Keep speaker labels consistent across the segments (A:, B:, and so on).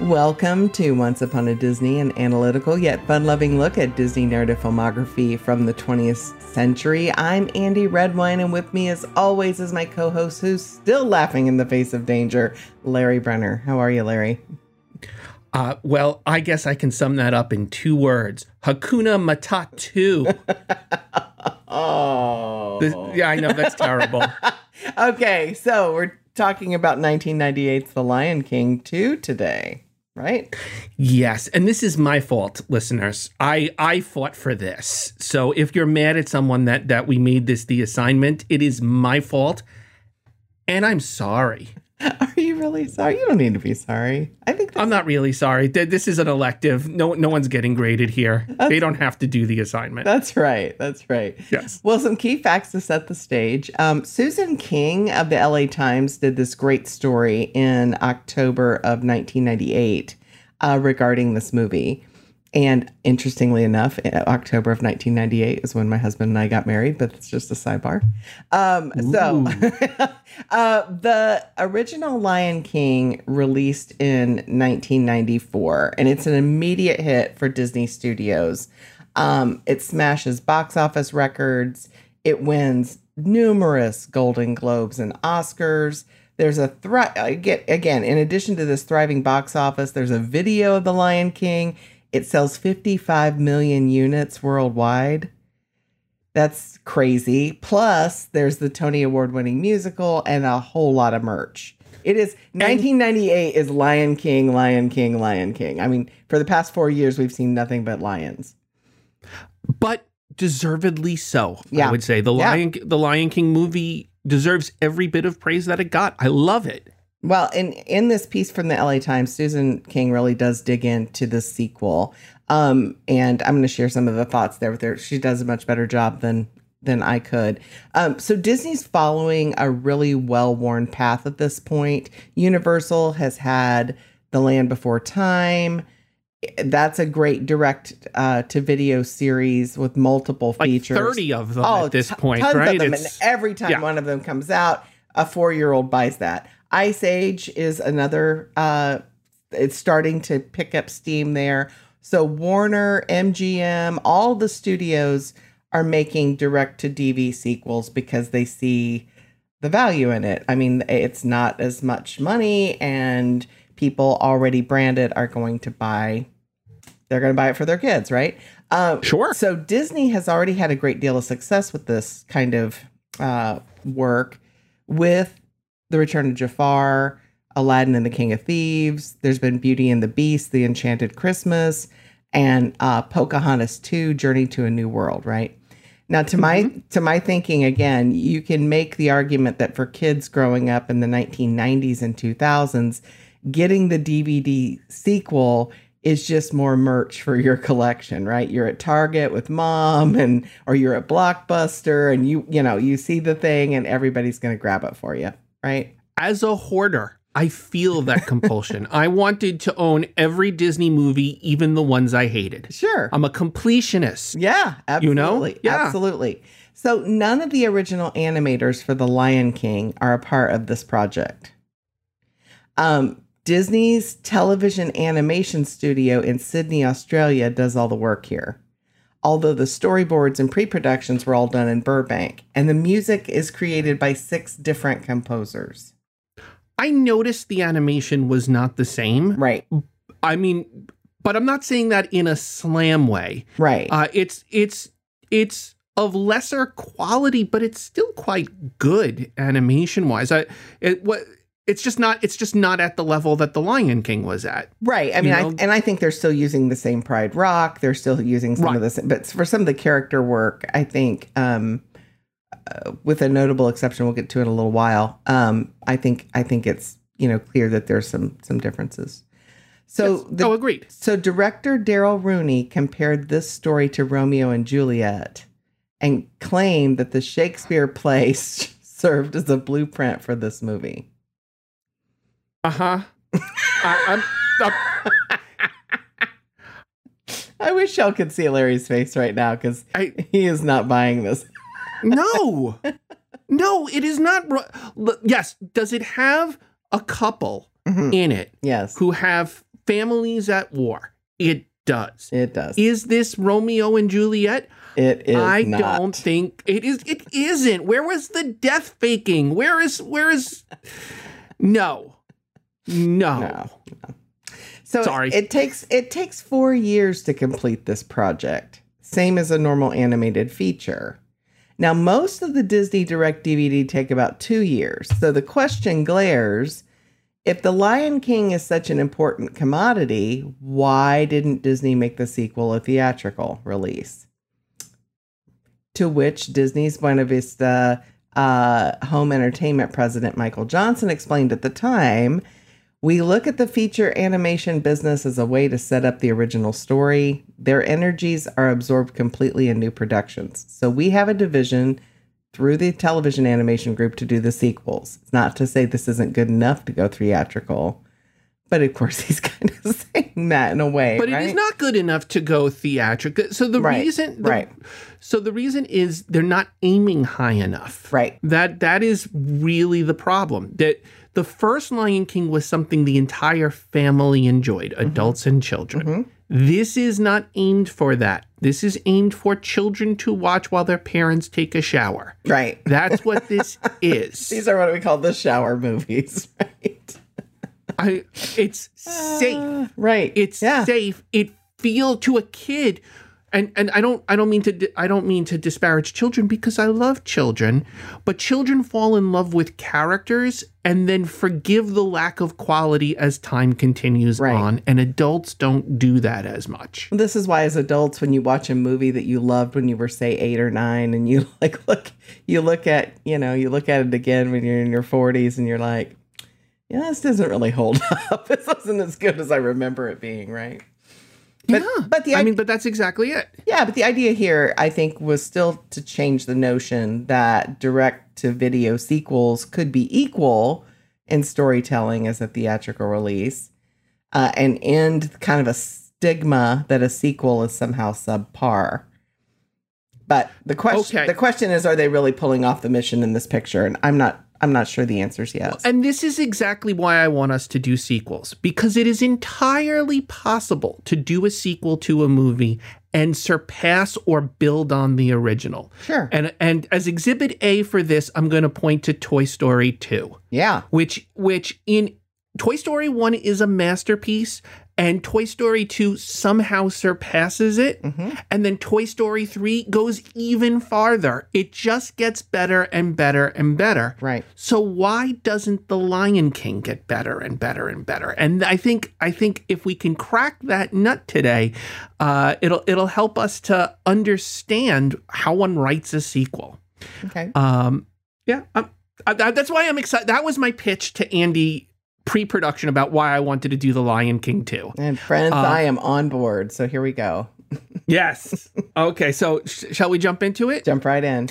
A: Welcome to Once Upon a Disney, an analytical yet fun loving look at Disney narrative filmography from the 20th century. I'm Andy Redwine, and with me, as always, is my co host who's still laughing in the face of danger, Larry Brenner. How are you, Larry?
B: Uh, well, I guess I can sum that up in two words Hakuna Matatu.
A: oh.
B: This- yeah, I know that's terrible.
A: okay, so we're talking about 1998's The Lion King 2 today, right?
B: Yes, and this is my fault, listeners. I I fought for this. So if you're mad at someone that that we made this the assignment, it is my fault, and I'm sorry.
A: Are you really sorry? You don't need to be sorry. I think
B: I'm not really sorry. This is an elective. No no one's getting graded here. They don't have to do the assignment.
A: That's right. That's right.
B: Yes.
A: Well, some key facts to set the stage. Um, Susan King of the LA Times did this great story in October of 1998 uh, regarding this movie. And interestingly enough, October of 1998 is when my husband and I got married, but it's just a sidebar. Um, so, uh, the original Lion King released in 1994, and it's an immediate hit for Disney Studios. Um, it smashes box office records. It wins numerous Golden Globes and Oscars. There's a thri- again, again, in addition to this thriving box office, there's a video of The Lion King. It sells 55 million units worldwide. That's crazy. Plus, there's the Tony Award winning musical and a whole lot of merch. It is 1998 is Lion King, Lion King, Lion King. I mean, for the past four years, we've seen nothing but lions.
B: but deservedly so.
A: Yeah.
B: I would say the
A: Yeah.
B: Lion the Lion King movie deserves every bit of praise that it got. I love it.
A: Well, in in this piece from the LA Times, Susan King really does dig into the sequel, um, and I'm going to share some of the thoughts there with her. She does a much better job than than I could. Um, so Disney's following a really well worn path at this point. Universal has had The Land Before Time. That's a great direct uh, to video series with multiple
B: Like
A: features.
B: 30 of them at this
A: ton-
B: point,
A: tons
B: right?
A: Of them.
B: It's-
A: and every time
B: yeah.
A: one of them comes out, a four year old buys that. Ice Age is another. Uh, it's starting to pick up steam there. So Warner, MGM, all the studios are making direct to DV sequels because they see the value in it. I mean, it's not as much money, and people already branded are going to buy. They're going to buy it for their kids, right? Um,
B: Sure.
A: so Disney has already had a great deal of success with this kind of uh, work with The Return of Jafar, Aladdin and the King of Thieves. There's been Beauty and the Beast, The Enchanted Christmas, and uh, Pocahontas 2, Journey to a New World, right? Now, to my to my thinking, again, you can make the argument that for kids growing up in the 1990s and 2000s, getting the DVD sequel is just more merch for your collection, right? You're at Target with mom and or you're at Blockbuster and you you know, you see the thing and everybody's going to grab it for you, right?
B: As a hoarder, I feel that compulsion. I wanted to own every Disney movie, even the ones I hated.
A: Sure.
B: I'm a completionist.
A: Yeah, absolutely.
B: You know? Yeah.
A: Absolutely. So none of the original animators for The Lion King are a part of this project. Um, Disney's television animation studio in Sydney, Australia does all the work here. Although the storyboards and pre-productions were all done in Burbank, and the music is created by six different composers.
B: I noticed the animation was not the same.
A: Right.
B: I mean, but I'm not saying that in a slam way.
A: Right.
B: Uh, it's it's it's of lesser quality, but it's still quite good animation wise. I it what it's just not it's just not at the level that the Lion King was at.
A: Right. I mean. I, and I think they're still using the same Pride Rock. They're still using some of
B: Right.
A: the same, but for some of the character work, I think, um, uh, with a notable exception, we'll get to in a little while. Um, I think, I think it's you know clear that there's some some differences. So
B: Yes.
A: the
B: oh, agreed.
A: so director Darrell Rooney compared this story to Romeo and Juliet, and claimed that the Shakespeare play served as a blueprint for this movie.
B: Uh huh. I'm. uh,
A: I wish y'all could see Larry's face right now because he is not buying this.
B: no, no. It is not. Yes. Does it have a couple
A: Mhm.
B: in it
A: Yes.
B: who have families at war. It does.
A: It does.
B: Is this Romeo and Juliet?
A: It is.
B: I
A: not.
B: don't think it is. It isn't. Where was the death faking? Where is? Where is? No, no.
A: No. So
B: Sorry.
A: it takes it takes four years to complete this project, same as a normal animated feature. Now, most of the Disney Direct DVD take about two years. So the question glares: If The Lion King is such an important commodity, why didn't Disney make the sequel a theatrical release? To which Disney's Buena Vista uh, Home Entertainment president Michael Johnson explained at the time. We look at the feature animation business as a way to set up the original story. Their energies are absorbed completely in new productions. So we have a division through the television animation group to do the sequels. Not to say this isn't good enough to go theatrical, but of course he's kind of saying that in a way.
B: But
A: right?
B: it is not good enough to go theatrical. So the
A: Right,
B: reason, the-
A: right.
B: So the reason is they're not aiming high enough.
A: Right.
B: That that is really the problem. That the first Lion King was something the entire family enjoyed,
A: Mm-hmm.
B: adults and children. This is not aimed for that. This is aimed for children to watch while their parents take a shower.
A: Right.
B: That's what this is.
A: These are what we call the shower movies, right?
B: I, it's safe.
A: Right.
B: It's
A: yeah.
B: safe. It feel to a kid, and and I don't I don't mean to I don't mean to disparage children because I love children, but children fall in love with characters and then forgive the lack of quality as time continues
A: Right.
B: on, and adults don't do that as much.
A: This is why, as adults, when you watch a movie that you loved when you were, say, eight or nine, and you like look, you look at, you know, you look at it again when you're in your 40s, and you're like, yeah, this doesn't really hold up. This wasn't as good as I remember it being, right? But,
B: yeah,
A: but the
B: I
A: idea,
B: mean, but that's exactly it.
A: yeah, but the idea here, I think, was still to change the notion that direct to video sequels could be equal in storytelling as a theatrical release, uh, and end kind of a stigma that a sequel is somehow subpar. But the question,
B: Okay.
A: the question is, are they really pulling off the mission in this picture? And I'm not, I'm not sure the answer is yes.
B: And this is exactly why I want us to do sequels because it is entirely possible to do a sequel to a movie and surpass or build on the original.
A: Sure.
B: And and as exhibit A for this, I'm going to point to Toy Story 2,
A: yeah.
B: which which in Toy Story 1 is a masterpiece and Toy Story 2 somehow surpasses it. And then Toy Story 3 goes even farther. It just gets better and better and better.
A: Right.
B: So why doesn't The Lion King get better and better and better? And I think I think if we can crack that nut today, uh, it'll it'll help us to understand how one writes a sequel.
A: Okay.
B: Um, yeah, um, uh, that- that's why I'm excited. That was my pitch to Andy pre-production about why I wanted to do The Lion King too.
A: and friends,
B: uh,
A: I am on board. So here we go.
B: Yes. okay. So sh- shall we jump into it?
A: Jump right in.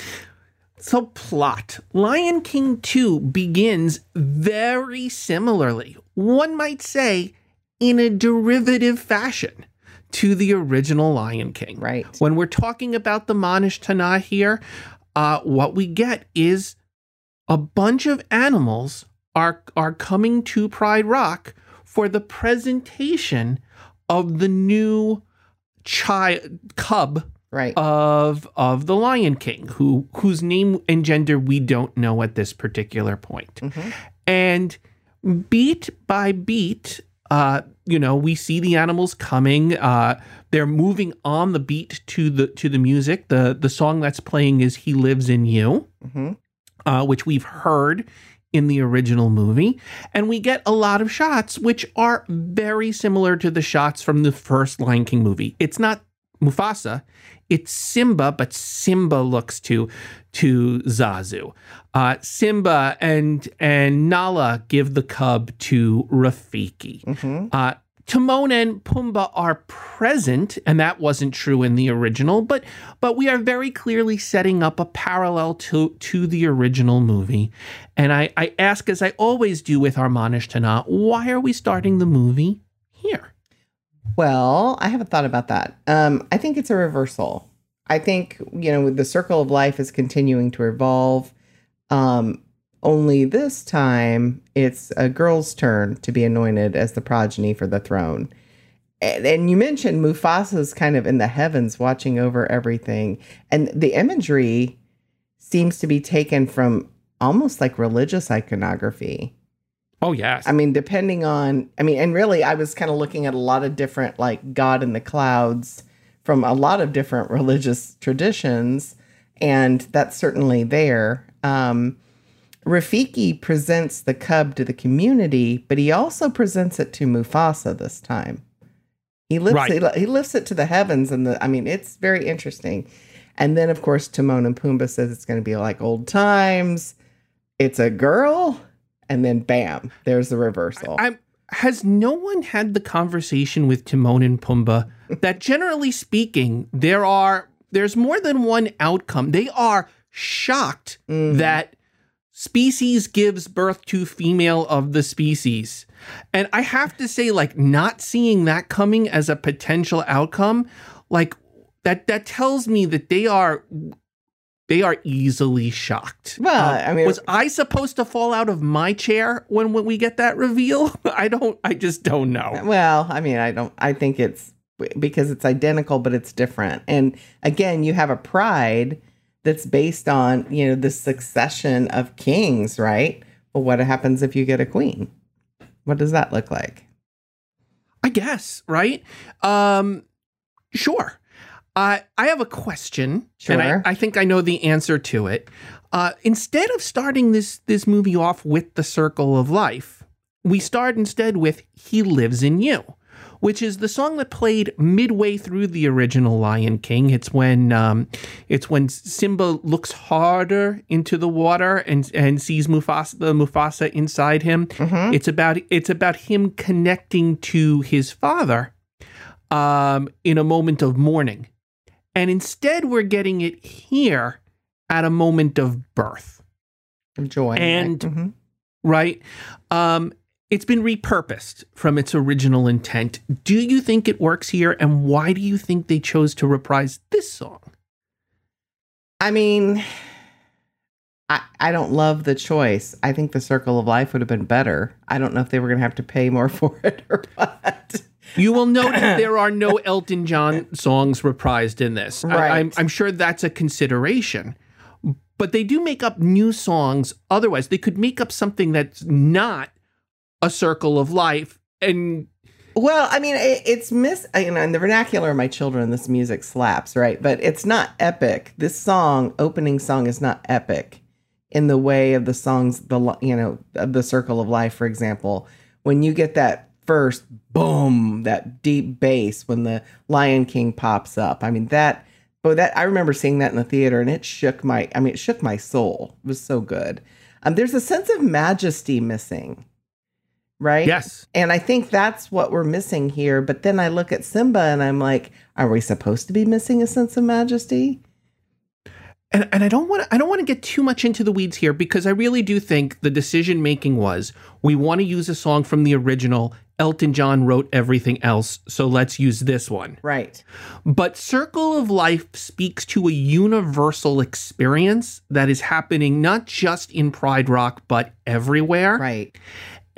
B: So, plot Lion King 2 begins very similarly, one might say, in a derivative fashion to the original Lion King.
A: Right.
B: When we're talking about the Manish Tana here, uh, what we get is a bunch of animals are, are coming to Pride Rock for the presentation of the new child cub
A: Right.
B: of of the Lion King, who whose name and gender we don't know at this particular point.
A: Mhm.
B: And beat by beat, uh, you know, we see the animals coming. Uh, they're moving on the beat to the to the music. the The song that's playing is "He Lives in You,"
A: Mhm.
B: uh, which we've heard in the original movie, and we get a lot of shots which are very similar to the shots from the first Lion King movie. It's not Mufasa, it's Simba, but Simba looks to to Zazu. Uh, Simba and and Nala give the cub to Rafiki.
A: Mhm.
B: Uh, Timon and Pumbaa are present, and that wasn't true in the original, but but we are very clearly setting up a parallel to to the original movie. And I, I ask, as I always do with Armanish Tana, why are we starting the movie here?
A: Well, I haven't thought about that. Um, I think it's a reversal. I think, you know, the circle of life is continuing to evolve. Um, Only this time, it's a girl's turn to be anointed as the progeny for the throne. And, and you mentioned Mufasa's kind of in the heavens watching over everything. And the imagery seems to be taken from almost like religious iconography.
B: Oh yes.
A: I mean, depending on, I mean, and really, I was kind of looking at a lot of different, like God in the clouds from a lot of different religious traditions, and that's certainly there. Um, Rafiki presents the cub to the community, but he also presents it to Mufasa this time. He lifts
B: Right.
A: it, he lifts it to the heavens, and the I mean, it's very interesting. And then, of course, Timon and Pumbaa says it's going to be like old times. It's a girl, and then bam, there's the reversal.
B: I'm, has no one had the conversation with Timon and Pumbaa that generally speaking, there are there's more than one outcome. They are shocked
A: Mhm.
B: that species gives birth to female of the species. And I have to say, like, not seeing that coming as a potential outcome, like that that tells me that they are they are easily shocked.
A: Well,
B: Um,
A: I mean-
B: was I supposed to fall out of my chair when, when we get that reveal? I don't. I just don't know.
A: Well, I mean, I don't. I think it's because it's identical, but it's different. And again, you have a pride that's based on you know the succession of kings, right? Well, what happens if you get a queen? What does that look like?
B: I guess right. Um, sure. Uh, I have a question, and I, I think I know the answer to it. Uh, instead of starting this this movie off with the circle of life, we start instead with "He Lives in You," which is the song that played midway through the original Lion King. It's when um, it's when Simba looks harder into the water and and sees Mufasa the Mufasa inside him.
A: Mhm.
B: It's about it's about him connecting to his father um, in a moment of mourning, and instead we're getting it here at a moment of birth,
A: Joy
B: And-
A: right? Mhm.
B: right? Um, it's been repurposed from its original intent. Do you think it works here, and why do you think they chose to reprise this song?
A: I mean, I I don't love the choice. I think the Circle of Life would have been better. I don't know if they were going to have to pay more for it or what.
B: You will note that there are no Elton John songs reprised in this. I,
A: Right.
B: I'm, I'm sure that's a consideration. But they do make up new songs. Otherwise, they could make up something that's not a circle of life. And
A: Well, I mean, it, it's miss. You know, in the vernacular of my children, this music slaps, right? But it's not epic. This song, opening song, is not epic in the way of the songs. The you know, of the Circle of Life, for example. When you get that first boom, that deep bass when the Lion King pops up. I mean that. But that I remember seeing that in the theater, and it shook my. I mean, it shook my soul. It was so good. Um, there's a sense of majesty missing, right?
B: yes,
A: And I think that's what we're missing here. But then I look at Simba and I'm like, are we supposed to be missing a sense of majesty?
B: and, and I don't want I don't want to get too much into the weeds here because I really do think the decision making was we want to use a song from the original. Elton John wrote everything else, so let's use this one.
A: Right.
B: But Circle of Life speaks to a universal experience that is happening not just in Pride Rock, but everywhere.
A: Right.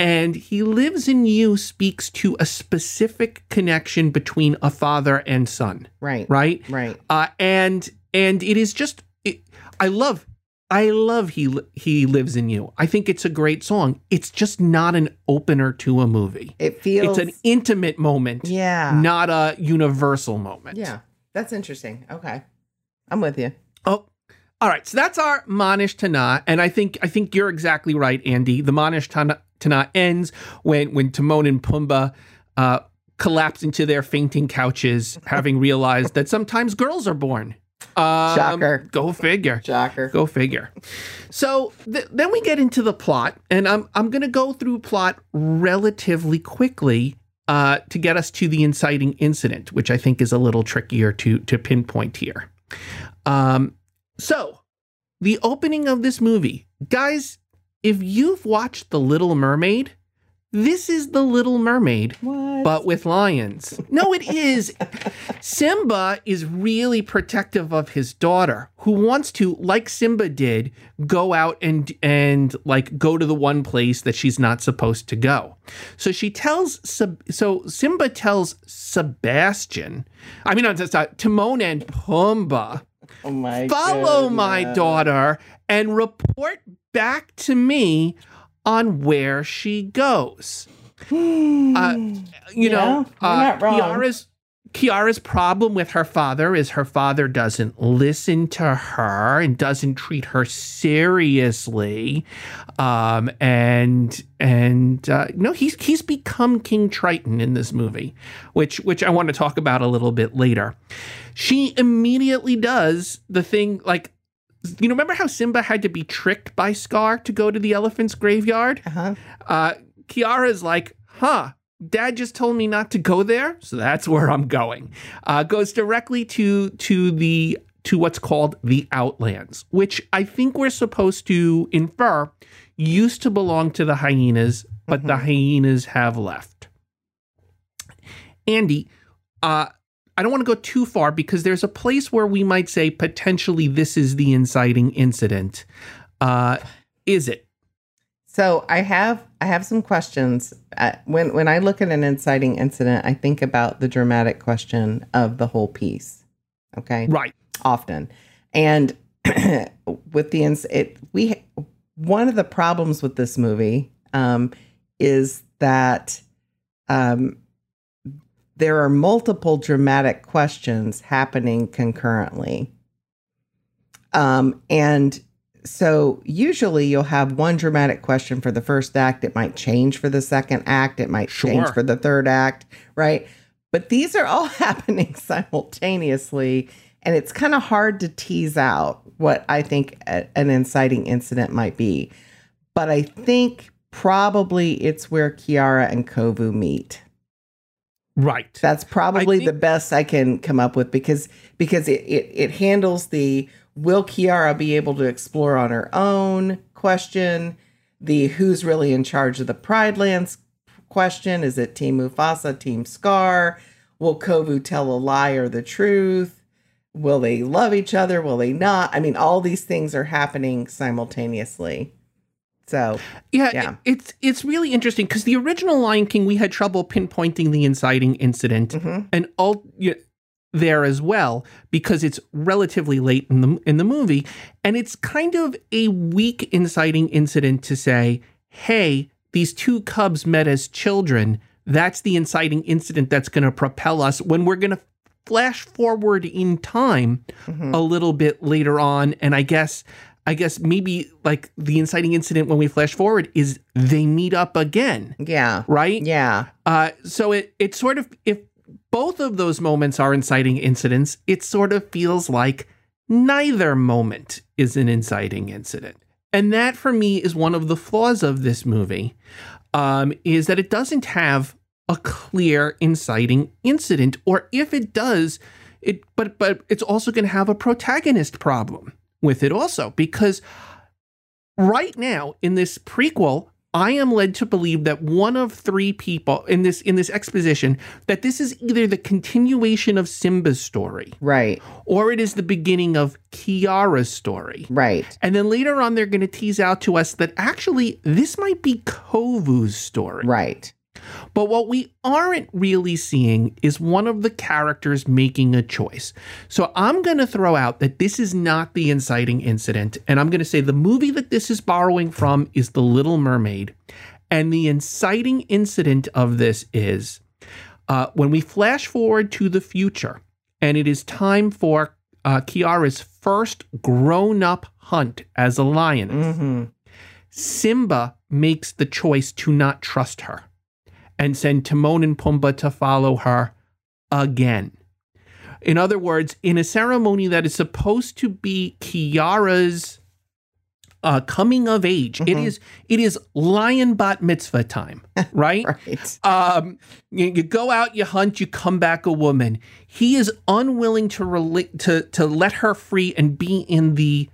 B: And He Lives in You speaks to a specific connection between a father and son,
A: Right.
B: right?
A: Right.
B: Uh, and and it is just, it, I love, I love He He Lives in You. I think it's a great song. It's just not an opener to a movie.
A: It feels.
B: It's an intimate moment,
A: yeah.
B: not a universal moment.
A: Yeah. That's interesting. Okay. I'm with you.
B: Oh, all right. So that's our Manish Tana, and I think I think you're exactly right, Andy. The Manish Tana, Tana ends when when Timon and Pumbaa uh, collapse into their fainting couches, having realized that sometimes girls are born. Um,
A: Shocker.
B: Go figure.
A: Shocker.
B: Go figure. So th- then we get into the plot, and I'm I'm going to go through plot relatively quickly uh, to get us to the inciting incident, which I think is a little trickier to to pinpoint here. Um, so the opening of this movie, guys, if you've watched The Little Mermaid, this is the Little Mermaid,
A: What?
B: but with lions. No, it is. Simba is really protective of his daughter, who wants to, like Simba did, go out and and like go to the one place that she's not supposed to go. So she tells so Simba tells Sebastian, I mean, not Timon and Pumbaa,
A: oh my
B: follow my daughter and report back to me on where she goes. Uh, you
A: Yeah,
B: know, uh,
A: not wrong.
B: Kiara's Kiara's problem with her father is her father doesn't listen to her and doesn't treat her seriously, um, and and uh, no, he's he's become King Triton in this movie, which which I want to talk about a little bit later. She immediately does the thing like. You know, remember how Simba had to be tricked by Scar to go to the elephant's graveyard?
A: Uh-huh.
B: uh, Kiara's like, huh, dad just told me not to go there, so that's where I'm going. Uh, goes directly to to the to what's called the Outlands, which I think we're supposed to infer used to belong to the hyenas, but the hyenas have left. Andy, uh, I don't want to go too far because there's a place where we might say potentially this is the inciting incident. Uh, is it?
A: So I have I have some questions. When when I look at an inciting incident, I think about the dramatic question of the whole piece. Okay,
B: Right.
A: often, and with the ins- it we one of the problems with this movie um, is that um, there are multiple dramatic questions happening concurrently, um, and so usually you'll have one dramatic question for the first act. It might change for the second act. It might change for the third act, right? But these are all happening simultaneously. And it's kind of hard to tease out what I think a- an inciting incident might be. But I think probably it's where Kiara and Kovu meet.
B: Right.
A: That's probably
B: think-
A: the best I can come up with because because it, it it handles the will Kiara be able to explore on her own question, the who's really in charge of the Pride Lands question. Is it Team Mufasa, Team Scar? Will Kovu tell a lie or the truth? Will they love each other? Will they not? I mean, all these things are happening simultaneously. So
B: Yeah,
A: Yeah.
B: it- it's it's really interesting because the original Lion King we had trouble pinpointing the inciting incident,
A: mhm.
B: and all yeah, there as well because it's relatively late in the in the movie, and it's kind of a weak inciting incident to say, "Hey, these two cubs met as children." That's the inciting incident that's going to propel us when we're going to flash forward in time
A: Mhm.
B: a little bit later on, and I guess. I guess maybe like the inciting incident when we flash forward is they meet up again,
A: yeah,
B: right?
A: yeah,
B: Uh, so it it sort of if both of those moments are inciting incidents, it sort of feels like neither moment is an inciting incident, and that for me is one of the flaws of this movie, um, is that it doesn't have a clear inciting incident, or if it does, it but but it's also going to have a protagonist problem with it also because right now in this prequel I am led to believe that one of three people in this in this exposition that this is either the continuation of Simba's story
A: right,
B: or it is the beginning of Kiara's story.
A: right,
B: And then later on they're going to tease out to us that actually this might be Kovu's story.
A: right.
B: But what we aren't really seeing is one of the characters making a choice. So I'm going to throw out that this is not the inciting incident. And I'm going to say the movie that this is borrowing from is The Little Mermaid. And the inciting incident of this is uh, when we flash forward to the future and it is time for uh, Kiara's first grown up hunt as a lioness.
A: hmm
B: Simba makes the choice to not trust her and send Timon and Pumbaa to follow her again. In other words, in a ceremony that is supposed to be Kiara's uh, coming of age, it
A: Mhm.
B: is it is lion bat mitzvah time, right?
A: Right.
B: um, you, you go out, you hunt, you come back a woman. He is unwilling to relate to to let her free and be in the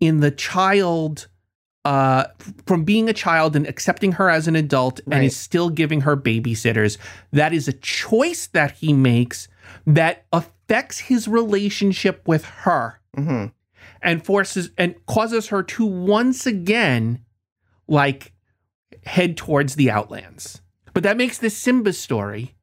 B: in the child uh, from being a child and accepting her as an adult and is still giving her babysitters. That is a choice that he makes that affects his relationship with her
A: hmm
B: and forces and causes her to once again like head towards the outlands. But that makes this Simba story.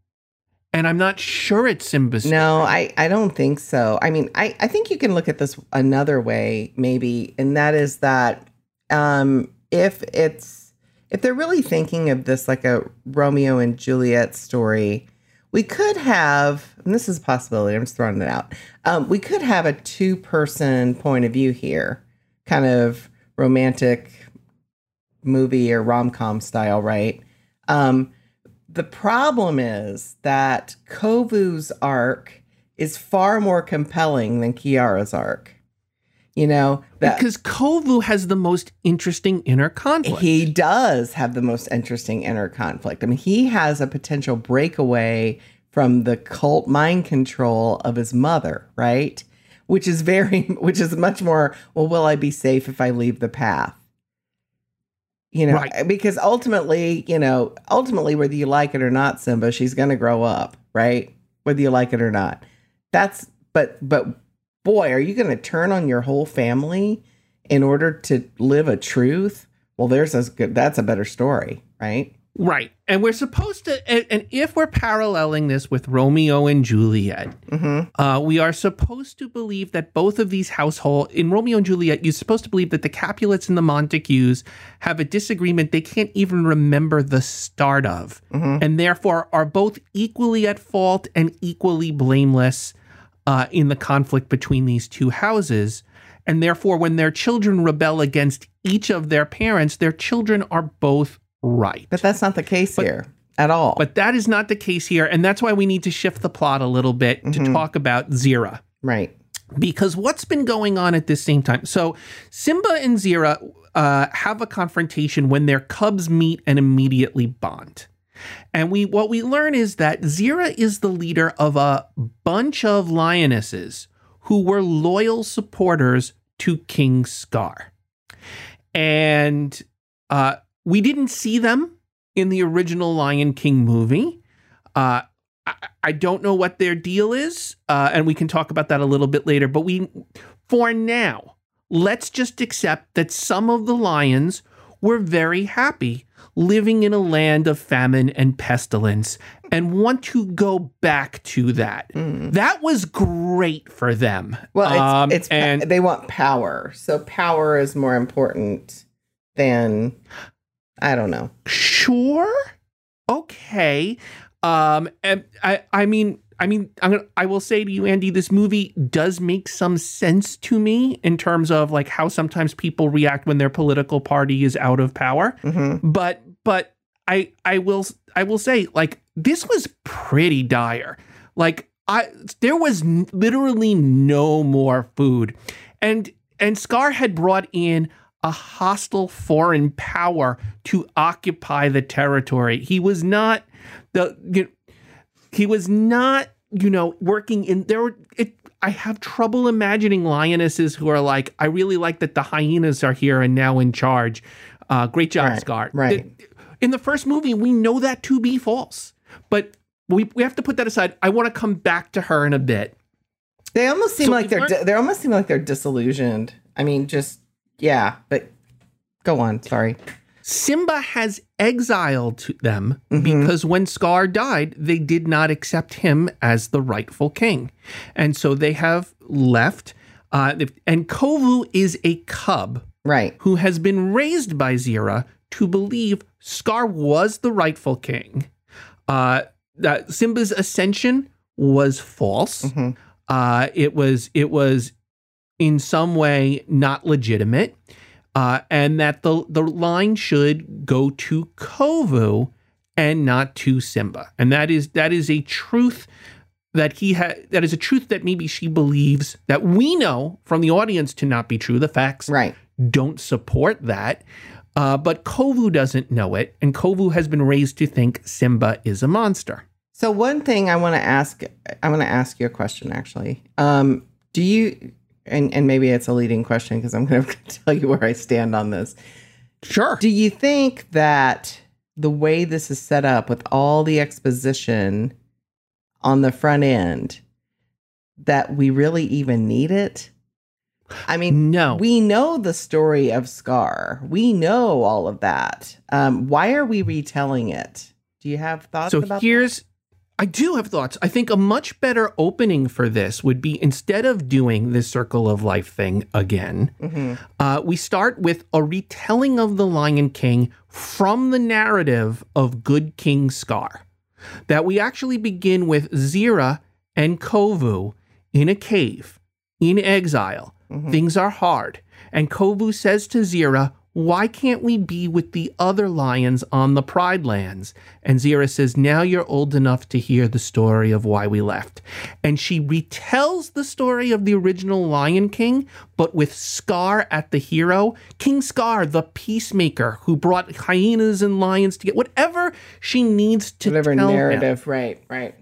B: And I'm not sure it's Simba's story.
A: No, I, I don't think so. I mean, I, I think you can look at this another way, maybe, and that is that um, if it's if they're really thinking of this like a Romeo and Juliet story, we could have, and this is a possibility. I'm just throwing it out. Um, we could have a two person point of view here, kind of romantic movie or rom com style, right? Um, the problem is that Kovu's arc is far more compelling than Kiara's arc. You know, that
B: because Kovu has the most interesting inner conflict.
A: he does have the most interesting inner conflict. I mean, he has a potential breakaway from the cult mind control of his mother, right? Which is very, which is much more, well, will I be safe if I leave the path? You know,
B: Right.
A: because ultimately, you know, ultimately, whether you like it or not, Simba, she's going to grow up, right? Whether you like it or not. That's, but, but boy, are you going to turn on your whole family in order to live a truth? Well, there's a good, that's a better story, right?
B: right. And we're supposed to, and, and if we're paralleling this with Romeo and Juliet,
A: Mm-hmm.
B: uh, we are supposed to believe that both of these household in Romeo and Juliet, you're supposed to believe that the Capulets and the Montagues have a disagreement they can't even remember the start of,
A: Mhm.
B: and therefore are both equally at fault and equally blameless uh, in the conflict between these two houses. And therefore, when their children rebel against each of their parents, their children are both right.
A: But that's not the case here at all.
B: But that is not the case here. And that's why we need to shift the plot a little bit to
A: Mhm.
B: talk about Zira.
A: right.
B: Because what's been going on at this same time? So Simba and Zira uh, have a confrontation when their cubs meet and immediately bond. And we what we learn is that Zira is the leader of a bunch of lionesses who were loyal supporters to King Scar. And uh, we didn't see them in the original Lion King movie. Uh, I, don't know what their deal is, uh, and we can talk about that a little bit later. But we, for now, let's just accept that some of the lions were very happy living in a land of famine and pestilence and want to go back to that.
A: Mm.
B: That was great for them.
A: Well, it's,
B: Um,
A: it's
B: and
A: they want power, so power is more important than I don't know.
B: sure okay um and i i mean i mean i'm gonna i will say to you andy this movie does make some sense to me in terms of like how sometimes people react when their political party is out of power
A: hmm
B: but but i i will i will say like this was pretty dire like i there was n- literally no more food and and scar had brought in a hostile foreign power to occupy the territory he was not the you he was not you know working in there were it I have trouble imagining lionesses who are like, I really like that the hyenas are here and now in charge. Uh, great job,
A: Right,
B: Scar.
A: right.
B: The- in the first movie, we know that to be false, but we, we have to put that aside. I want to come back to her in a bit.
A: They almost seem
B: So
A: like they're di- they almost seem like they're disillusioned. I mean, just yeah, but go on. Sorry.
B: Simba has exiled them
A: Mhm.
B: because when Scar died, they did not accept him as the rightful king. And so they have left. Uh, and Kovu is a cub
A: Right.
B: who has been raised by Zira to believe Scar was the rightful king. Uh, that Simba's ascension was false.
A: Mhm.
B: Uh, it was it was in some way not legitimate, uh, and that the the line should go to Kovu and not to Simba, and that is that is a truth that he had that is a truth that maybe she believes that we know from the audience to not be true. The facts
A: Right.
B: don't support that. Uh, but Kovu doesn't know it, and Kovu has been raised to think Simba is a monster.
A: So one thing I want to ask, I want to ask you a question actually. Um, do you, and, and maybe it's a leading question because I'm going to tell you where I stand on this.
B: Sure.
A: Do you think that the way this is set up with all the exposition on the front end, that we really even need it? I mean,
B: no.
A: we know the story of Scar. We know all of that. Um, why are we retelling it? Do you have thoughts
B: so here's I do have thoughts. I think a much better opening for this would be instead of doing this circle of life thing again,
A: that? Mhm.
B: uh, we start with a retelling of the Lion King from the narrative of Good King Scar. That we actually begin with Zira and Kovu in a cave, in exile.
A: Mhm.
B: Things are hard. And Kovu says to Zira, Why can't we be with the other lions on the Pride Lands? And Zira says, Now you're old enough to hear the story of why we left. And she retells the story of the original Lion King, but with Scar at the hero. King Scar, the peacemaker who brought hyenas and lions to get whatever she needs to
A: Whatever
B: tell him
A: narrative, right, right.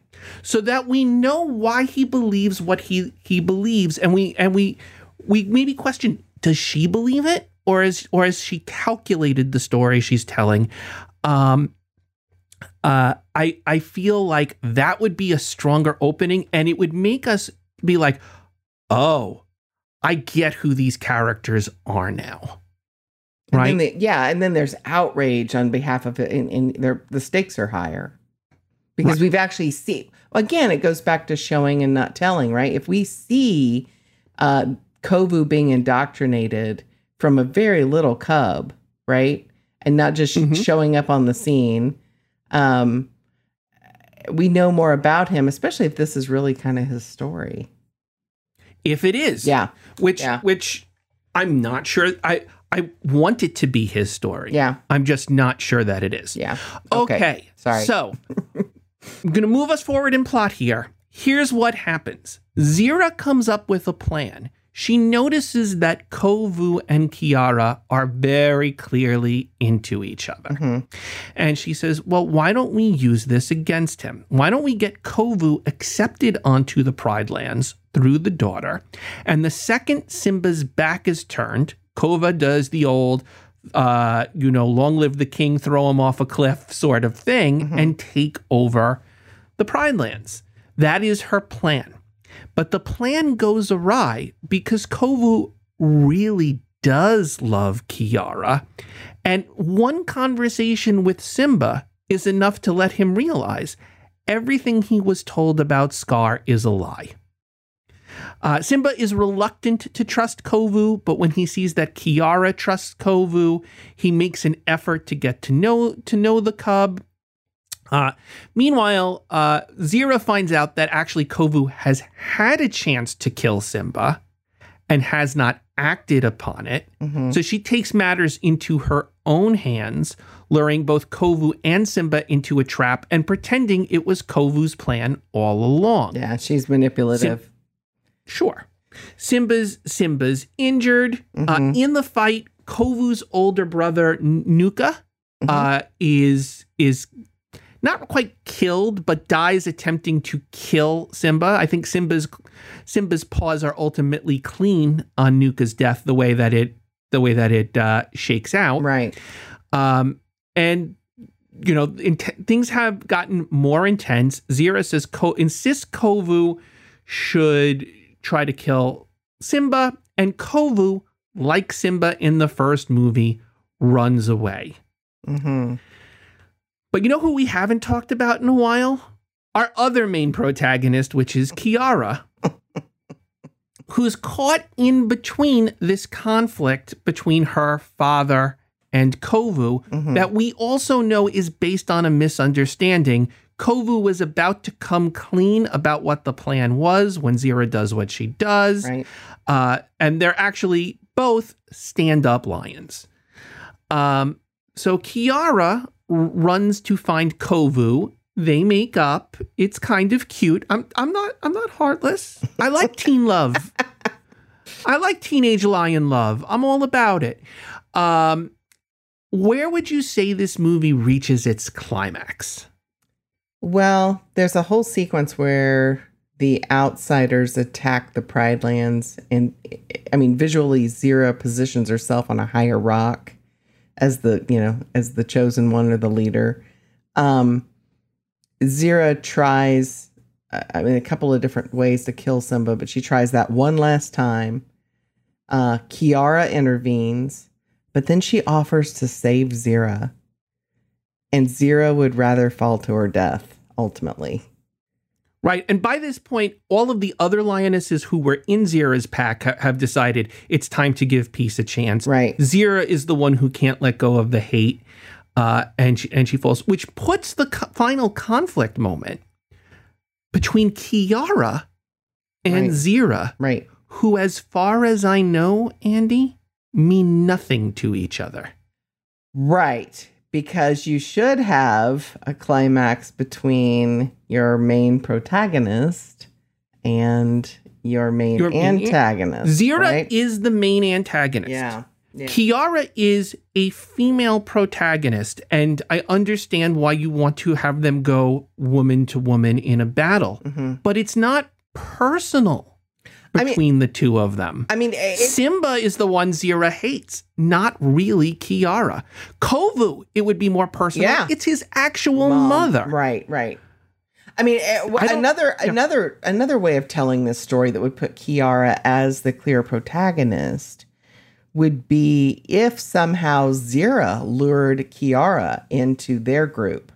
B: so that we know why he believes what he he believes and we and we we maybe question does she believe it or is or has she calculated the story she's telling um uh i i feel like that would be a stronger opening and it would make us be like oh i get who these characters are now
A: And
B: right
A: then the- yeah, and then there's outrage on behalf of it, and, and the stakes are higher because
B: Right.
A: we've actually seen. Again, it goes back to showing and not telling, right? If we see uh, Kovu being indoctrinated from a very little cub, right, and not just
B: Mhm.
A: showing up on the scene, um, we know more about him, especially if this is really kind of his story.
B: if it is
A: Yeah,
B: which
A: Yeah.
B: which i'm not sure i i want it to be his story
A: yeah,
B: I'm just not sure that it is.
A: yeah.
B: Okay.
A: Sorry.
B: So I'm going to move us forward in plot here. Here's what happens Zira comes up with a plan. She notices that Kovu and Kiara are very clearly into each other.
A: Mhm.
B: And she says, Well, why don't we use this against him? Why don't we get Kovu accepted onto the Pride Lands through the daughter? And the second Simba's back is turned, Kovu does the old, uh, you know, long live the king, throw him off a cliff sort of thing and take over the Pride Lands. That is her plan. But the plan goes awry because Kovu really does love Kiara. And one conversation with Simba is enough to let him realize everything he was told about Scar is a lie. Uh, Simba is reluctant to trust Kovu, but when he sees that Kiara trusts Kovu, he makes an effort to get to know to know the cub. Uh, meanwhile, uh, Zira finds out that actually Kovu has had a chance to kill Simba and has not acted upon it.
A: Mhm.
B: So she takes matters into her own hands, luring both Kovu and Simba into a trap and pretending it was Kovu's plan all along.
A: Yeah, she's manipulative.
B: Sure. Simba's Simba's injured uh,
A: Mhm.
B: in the fight. Kovu's older brother Nuka uh, is is not quite killed, but dies attempting to kill Simba. I think Simba's Simba's paws are ultimately clean on Nuka's death. The way that it the way that it uh, shakes out.
A: Right.
B: Um, and you know, int- things have gotten more intense. Zira says Ko- insists Kovu should try to kill Simba, and Kovu, like Simba in the first movie, runs away.
A: hmm
B: But you know who we haven't talked about in a while? Our other main protagonist, which is Kiara, who's caught in between this conflict between her father and Kovu
A: Mhm.
B: that we also know is based on a misunderstanding. Kovu was about to come clean about what the plan was when Zira does what she does.
A: Right.
B: Uh, and they're actually both stand up lions. Um, so Kiara runs to find Kovu. They make up. It's kind of cute. I'm I'm not I'm not heartless. I like teen love. I like teenage lion love. I'm all about it. Um, where would you say this movie reaches its climax?
A: Well, there's a whole sequence where the outsiders attack the Pride Lands, and I mean, visually, Zira positions herself on a higher rock as the you know as the chosen one or the leader. Um, Zira tries, I mean, a couple of different ways to kill Simba, but she tries that one last time. Uh, Kiara intervenes, but then she offers to save Zira, and Zira would rather fall to her death ultimately.
B: Right. And by this point, all of the other lionesses who were in Zira's pack ha- have decided it's time to give peace a chance.
A: Right.
B: Zira is the one who can't let go of the hate, uh, and she, and she falls, which puts the co- final conflict moment between Kiara and
A: Right.
B: Zira,
A: Right.
B: who, as far as I know, Andy, mean nothing to each other.
A: Right. Because you should have a climax between your main protagonist and your main
B: Your main-
A: antagonist.
B: Zira
A: right?
B: is the main antagonist.
A: Yeah. yeah.
B: Kiara is a female protagonist, and I understand why you want to have them go woman to woman in a battle,
A: Mhm.
B: but it's not personal
A: I mean-
B: between the two of them.
A: I mean, it,
B: Simba is the one Zira hates, not really Kiara. Kovu, it would be more personal.
A: Yeah.
B: It's his actual
A: Mom.
B: mother.
A: Right, right. I mean, eh,
B: I
A: another
B: yeah.
A: another another way of telling this story that would put Kiara as the clear protagonist would be if somehow Zira lured Kiara into their group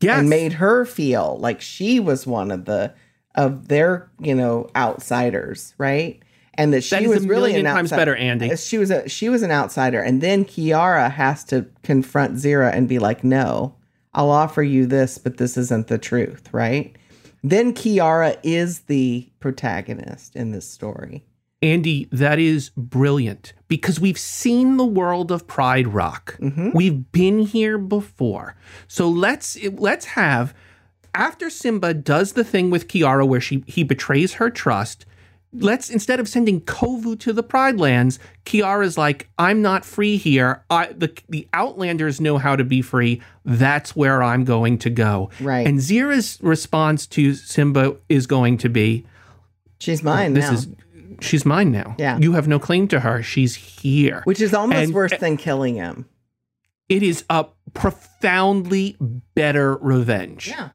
B: Yes.
A: and made her feel like she was one of the of their you know outsiders, right? And that she
B: that
A: was really an
B: times
A: outsider.
B: better, Andy.
A: She was a she was an outsider, and then Kiara has to confront Zira and be like, "No, I'll offer you this, but this isn't the truth." Right? Then Kiara is the protagonist in this story.
B: Andy, that is brilliant because we've seen the world of Pride Rock.
A: Mhm.
B: We've been here before. So let's let's have after Simba does the thing with Kiara where she he betrays her trust. Let's instead of sending Kovu to the Pride Lands, Kiara's like, "I'm not free here. I the the Outlanders know how to be free. That's where I'm going to go."
A: Right?
B: And Zira's response to Simba is going to be,
A: She's mine
B: this
A: now,
B: is she's mine now.
A: Yeah.
B: You have no claim to her. She's here.
A: which is almost
B: and-
A: worse eh, than killing him.
B: It is a profoundly better revenge.
A: Yeah.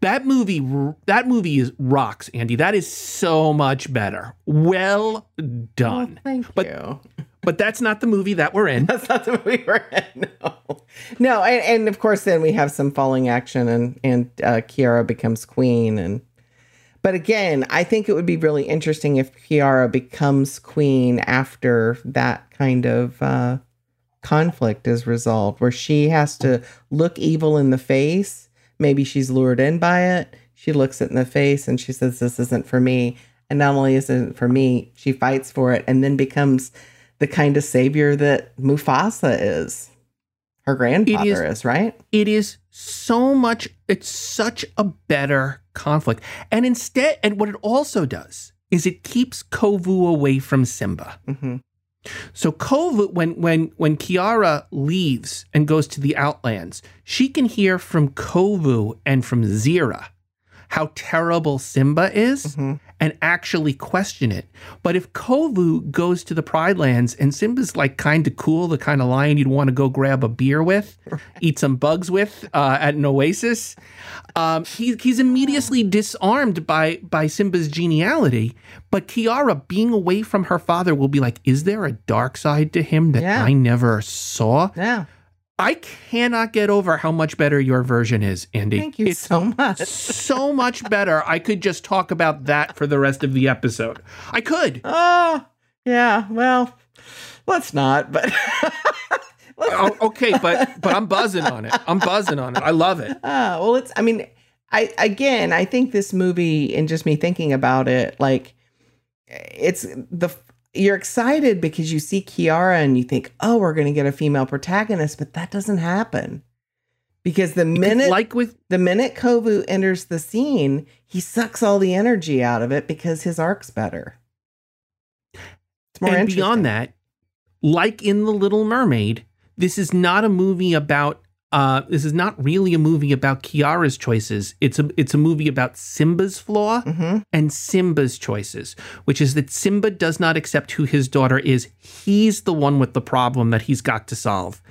B: That movie that movie is rocks, Andy. That is so much better. Well done.
A: Thank
B: But-
A: you.
B: But that's not the movie that we're in.
A: That's not the movie we're in. No, no, and, and of course, then we have some falling action, and and uh, Kiara becomes queen, and but again, I think it would be really interesting if Kiara becomes queen after that kind of uh, conflict is resolved, where she has to look evil in the face. Maybe she's lured in by it. She looks it in the face and she says, "This isn't for me." And not only isn't it for me, she fights for it, and then becomes the kind of savior that Mufasa is. Her grandfather is, right?
B: It is so much it's such a better conflict. And instead and what it also does is it keeps Kovu away from Simba.
A: hmm
B: So Kovu, when when when Kiara leaves and goes to the Outlands, she can hear from Kovu and from Zira how terrible Simba is
A: Mhm.
B: and actually question it. But if Kovu goes to the Pride Lands and Simba's like kind of cool, the kind of lion you'd want to go grab a beer with, eat some bugs with uh, at an oasis, um, he, he's immediately disarmed by by Simba's geniality. But Kiara, being away from her father, will be like, "Is there a dark side to him that
A: Yeah.
B: I never saw?"
A: Yeah.
B: I cannot get over how much better your version is, Andy.
A: Thank you
B: It's
A: so much.
B: so much better. I could just talk about that for the rest of the episode. I could.
A: Oh, yeah. Well, let's not, but
B: Oh, okay, but but I'm buzzing on it. I'm buzzing on it. I love it.
A: Ah, well, it's. I mean, I again, I think this movie, and just me thinking about it, like it's the. You're excited because you see Kiara and you think, oh, we're going to get a female protagonist, but that doesn't happen because the minute
B: like with
A: the minute Kovu enters the scene, he sucks all the energy out of it because his arc's better. It's more
B: and beyond that, like in The Little Mermaid, this is not a movie about uh, this is not really a movie about Kiara's choices. It's a it's a movie about Simba's flaw
A: Mm-hmm.
B: and Simba's choices, which is that Simba does not accept who his daughter is. He's the one with the problem that he's got to solve.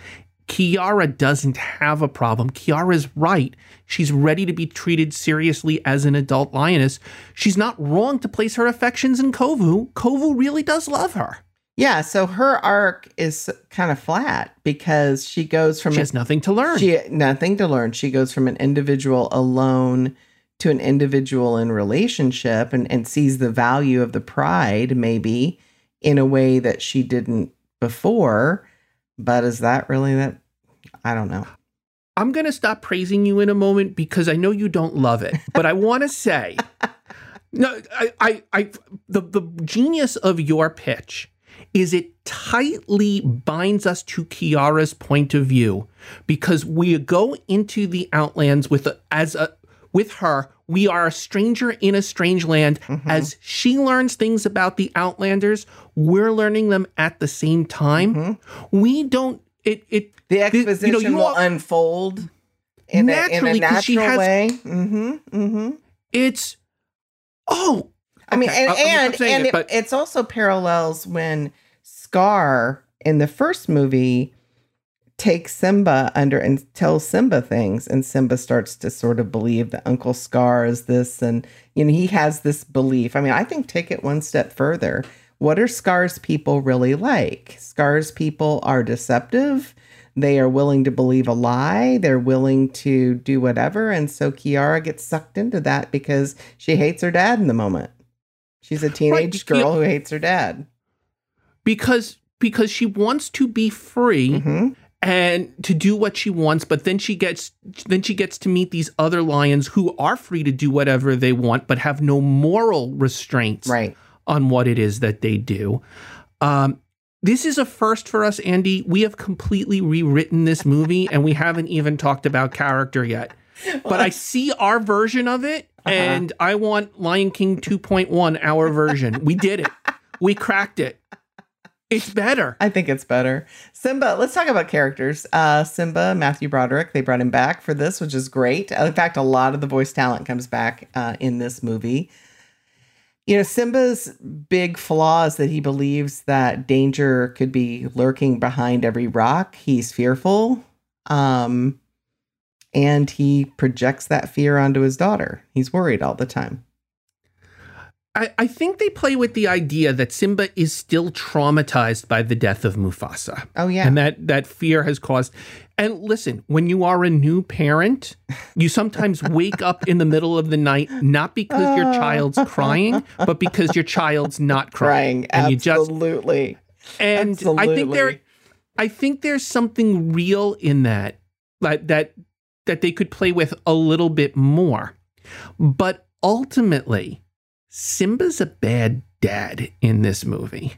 B: Kiara doesn't have a problem. Kiara's right. She's ready to be treated seriously as an adult lioness. She's not wrong to place her affections in Kovu. Kovu really does love her.
A: Yeah, so her arc is kind of flat because she goes from
B: She has nothing to learn.
A: she nothing to learn. She goes from an individual alone to an individual in relationship and, and sees the value of the pride maybe in a way that she didn't before. But is that really that? I don't know.
B: I'm going to stop praising you in a moment because I know you don't love it, but I want to say, no, I, I, I, the, the genius of your pitch is it tightly binds us to Kiara's point of view because we go into the Outlands with a, as a, with her, we are a stranger in a strange land. As she learns things about the Outlanders, we're learning them at the same time. We don't. It it
A: The
B: you know,
A: exposition
B: you
A: will
B: all-
A: unfold in a, in a
B: Naturally,
A: natural
B: has-
A: way. Mm-hmm. Mm-hmm.
B: it's oh
A: I mean,
B: Okay,
A: and
B: I-
A: and, and
B: it,
A: it, it's also parallels when Scar in the first movie takes Simba under and tells Simba things, and Simba starts to sort of believe that Uncle Scar is this, and you know he has this belief. I mean, I think take it one step further. What are Scar's people really like? Scar's people are deceptive. They are willing to believe a lie. They're willing to do whatever. And so Kiara gets sucked into that because she hates her dad in the moment. She's a teenage
B: Ki-
A: girl who hates her dad.
B: Because because she wants to be free
A: hmm
B: and to do what she wants but then she gets then she gets to meet these other lions who are free to do whatever they want but have no moral restraints
A: Right.
B: on what it is that they do. Um this is a first for us andy. We have completely rewritten this movie and we haven't even talked about character yet. But i see our version of it
A: Uh-huh.
B: and i want lion king 2.1 our version. We did it. We cracked it it's better
A: I think it's better. Simba, let's talk about characters. Uh, Simba, Matthew Broderick, they brought him back for this, which is great. In fact, a lot of the voice talent comes back uh, in this movie. You know, Simba's big flaw is that he believes that danger could be lurking behind every rock. He's fearful. Um, and he projects that fear onto his daughter. He's worried all the time.
B: I, I think they play with the idea that Simba is still traumatized by the death of Mufasa.
A: Oh, yeah.
B: And that that fear has caused and listen, when you are a new parent, you sometimes wake up in the middle of the night not because your oh. child's crying, but because your child's not crying.
A: Crying.
B: And you just
A: Absolutely.
B: and I think there I think there's something real in that that that that they could play with a little bit more. But ultimately, Simba's a bad dad in this movie.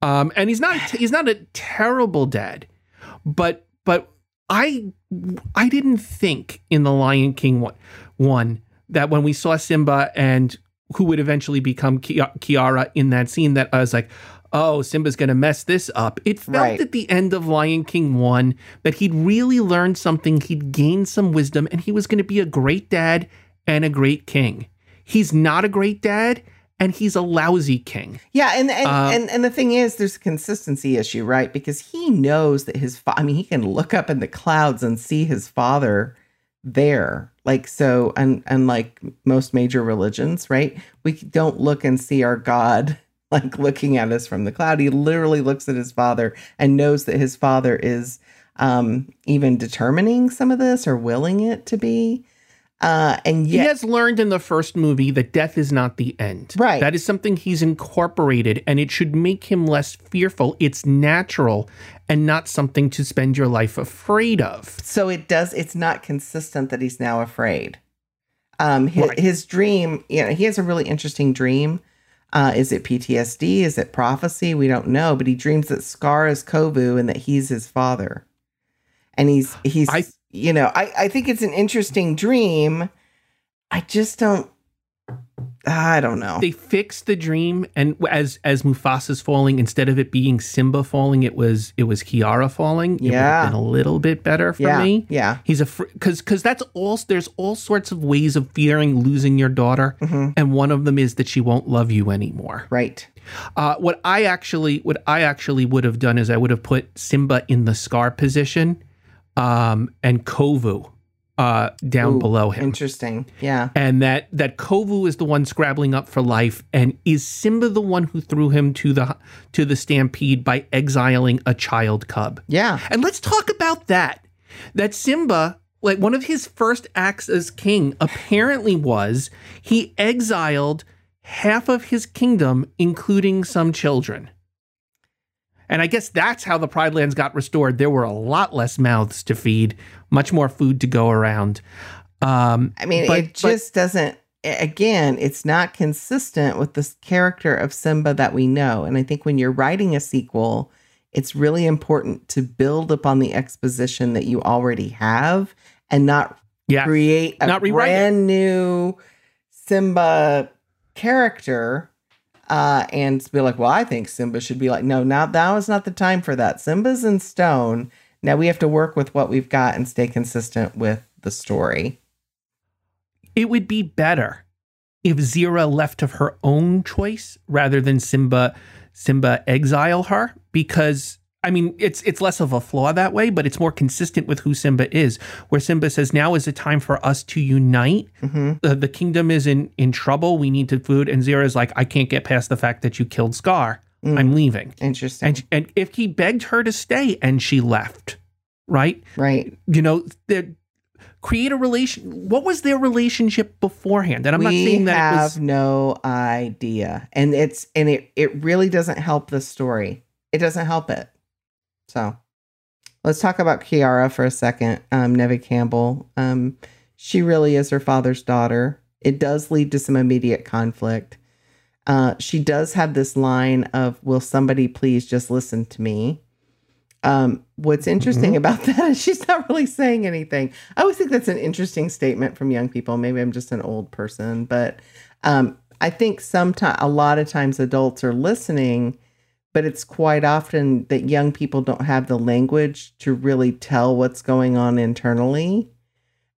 B: Um, and he's not he's not a terrible dad, but but I I didn't think in the Lion King one, one that when we saw Simba and who would eventually become Ki- Kiara in that scene that I was like, oh, Simba's going to mess this up. It felt
A: Right.
B: at the end of Lion King 1 that he'd really learned something, he'd gained some wisdom, and he was going to be a great dad and a great king. He's not a great dad, and he's a lousy king.
A: Yeah, and and,
B: Uh,
A: and and the thing is, there's a consistency issue, right? Because he knows that his, fa- I mean, he can look up in the clouds and see his father there. Like so, and unlike most major religions, right? We don't look and see our God like looking at us from the cloud. He literally looks at his father and knows that his father is um even determining some of this or willing it to be. Uh, and
B: He has learned in the first movie that death is not the end.
A: Right.
B: That is something he's incorporated, and it should make him less fearful. It's natural and not something to spend your life afraid of.
A: so it does it's not consistent that he's now afraid um his,
B: Right.
A: his dream you know he has a really interesting dream uh is it ptsd is it prophecy we don't know but he dreams that scar is kovu and that he's his father and he's he's
B: I-
A: you know i i think it's an interesting dream i just don't I don't know.
B: they fixed the dream and as as Mufasa's falling instead of it being Simba falling it was it was Kiara falling it
A: Yeah.
B: been a little bit better for
A: yeah,
B: me
A: yeah,
B: he's a because because that's all there's all sorts of ways of fearing losing your daughter
A: Mhm.
B: and one of them is that she won't love you anymore
A: right.
B: uh, what I actually what I actually would have done is I would have put Simba in the scar position um, and Kovu uh, down
A: Ooh,
B: below him
A: Interesting. Yeah.
B: and that that Kovu is the one scrabbling up for life, and is Simba the one who threw him to the to the stampede by exiling a child cub?
A: Yeah.
B: And let's talk about that. That Simba, like one of his first acts as king, apparently was he exiled half of his kingdom, including some children. And I guess that's how the Pride Lands got restored. There were a lot less mouths to feed, much more food to go around. Um,
A: I mean,
B: But-
A: it just doesn't. Again, it's not consistent with the character of Simba that we know. And I think when you're writing a sequel, it's really important to build upon the exposition that you already have and not
B: yeah,
A: create a
B: Not it.
A: brand new Simba character uh, and be like, well, I think Simba should be like, no, now now is not the time for that. Simba's in stone. Now we have to work with what we've got and stay consistent with the story.
B: it would be better if Zira left of her own choice rather than Simba Simba exile her because I mean it's it's less of a flaw that way but it's more consistent with who Simba is where Simba says now is the time for us to unite
A: hmm
B: the, the kingdom is in in trouble we need to food and Zira is like I can't get past the fact that you killed Scar
A: Mm.
B: I'm leaving
A: Interesting.
B: and and if he begged her to stay and she left right
A: right.
B: you know the create a relation what was their relationship beforehand and i'm not saying that
A: have
B: it was
A: no idea, and it's and it it really doesn't help the story. It doesn't help it. So, let's talk about Kiara for a second. Um, Neve Campbell. Um, she really is her father's daughter. It does lead to some immediate conflict. Uh, she does have this line of, "Will somebody please just listen to me?" Um, what's interesting about that is she's not really saying anything. I always think that's an interesting statement from young people. Maybe I'm just an old person, but um, I think sometimes, a lot of times, adults are listening, but it's quite often that young people don't have the language to really tell what's going on internally,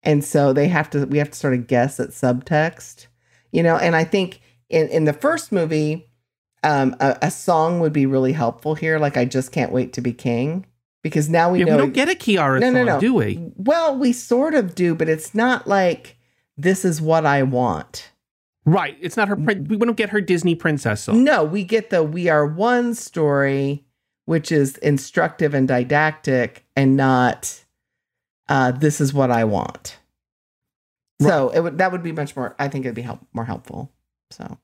A: and so they have to. We have to sort of guess at subtext, you know. And I think in in the first movie, um, a, a song would be really helpful here. Like I just can't wait to be king because now we
B: yeah,
A: know
B: we don't get a kiara
A: No,
B: song
A: no, no.
B: do we
A: well, we sort of do, but it's not like this is what I want.
B: Right it's not her prin- we don't get her disney princess song
A: No, we get the we are one story, which is instructive and didactic, and not uh, this is what I want. So it would that would be much more. I think it'd be help, more helpful. So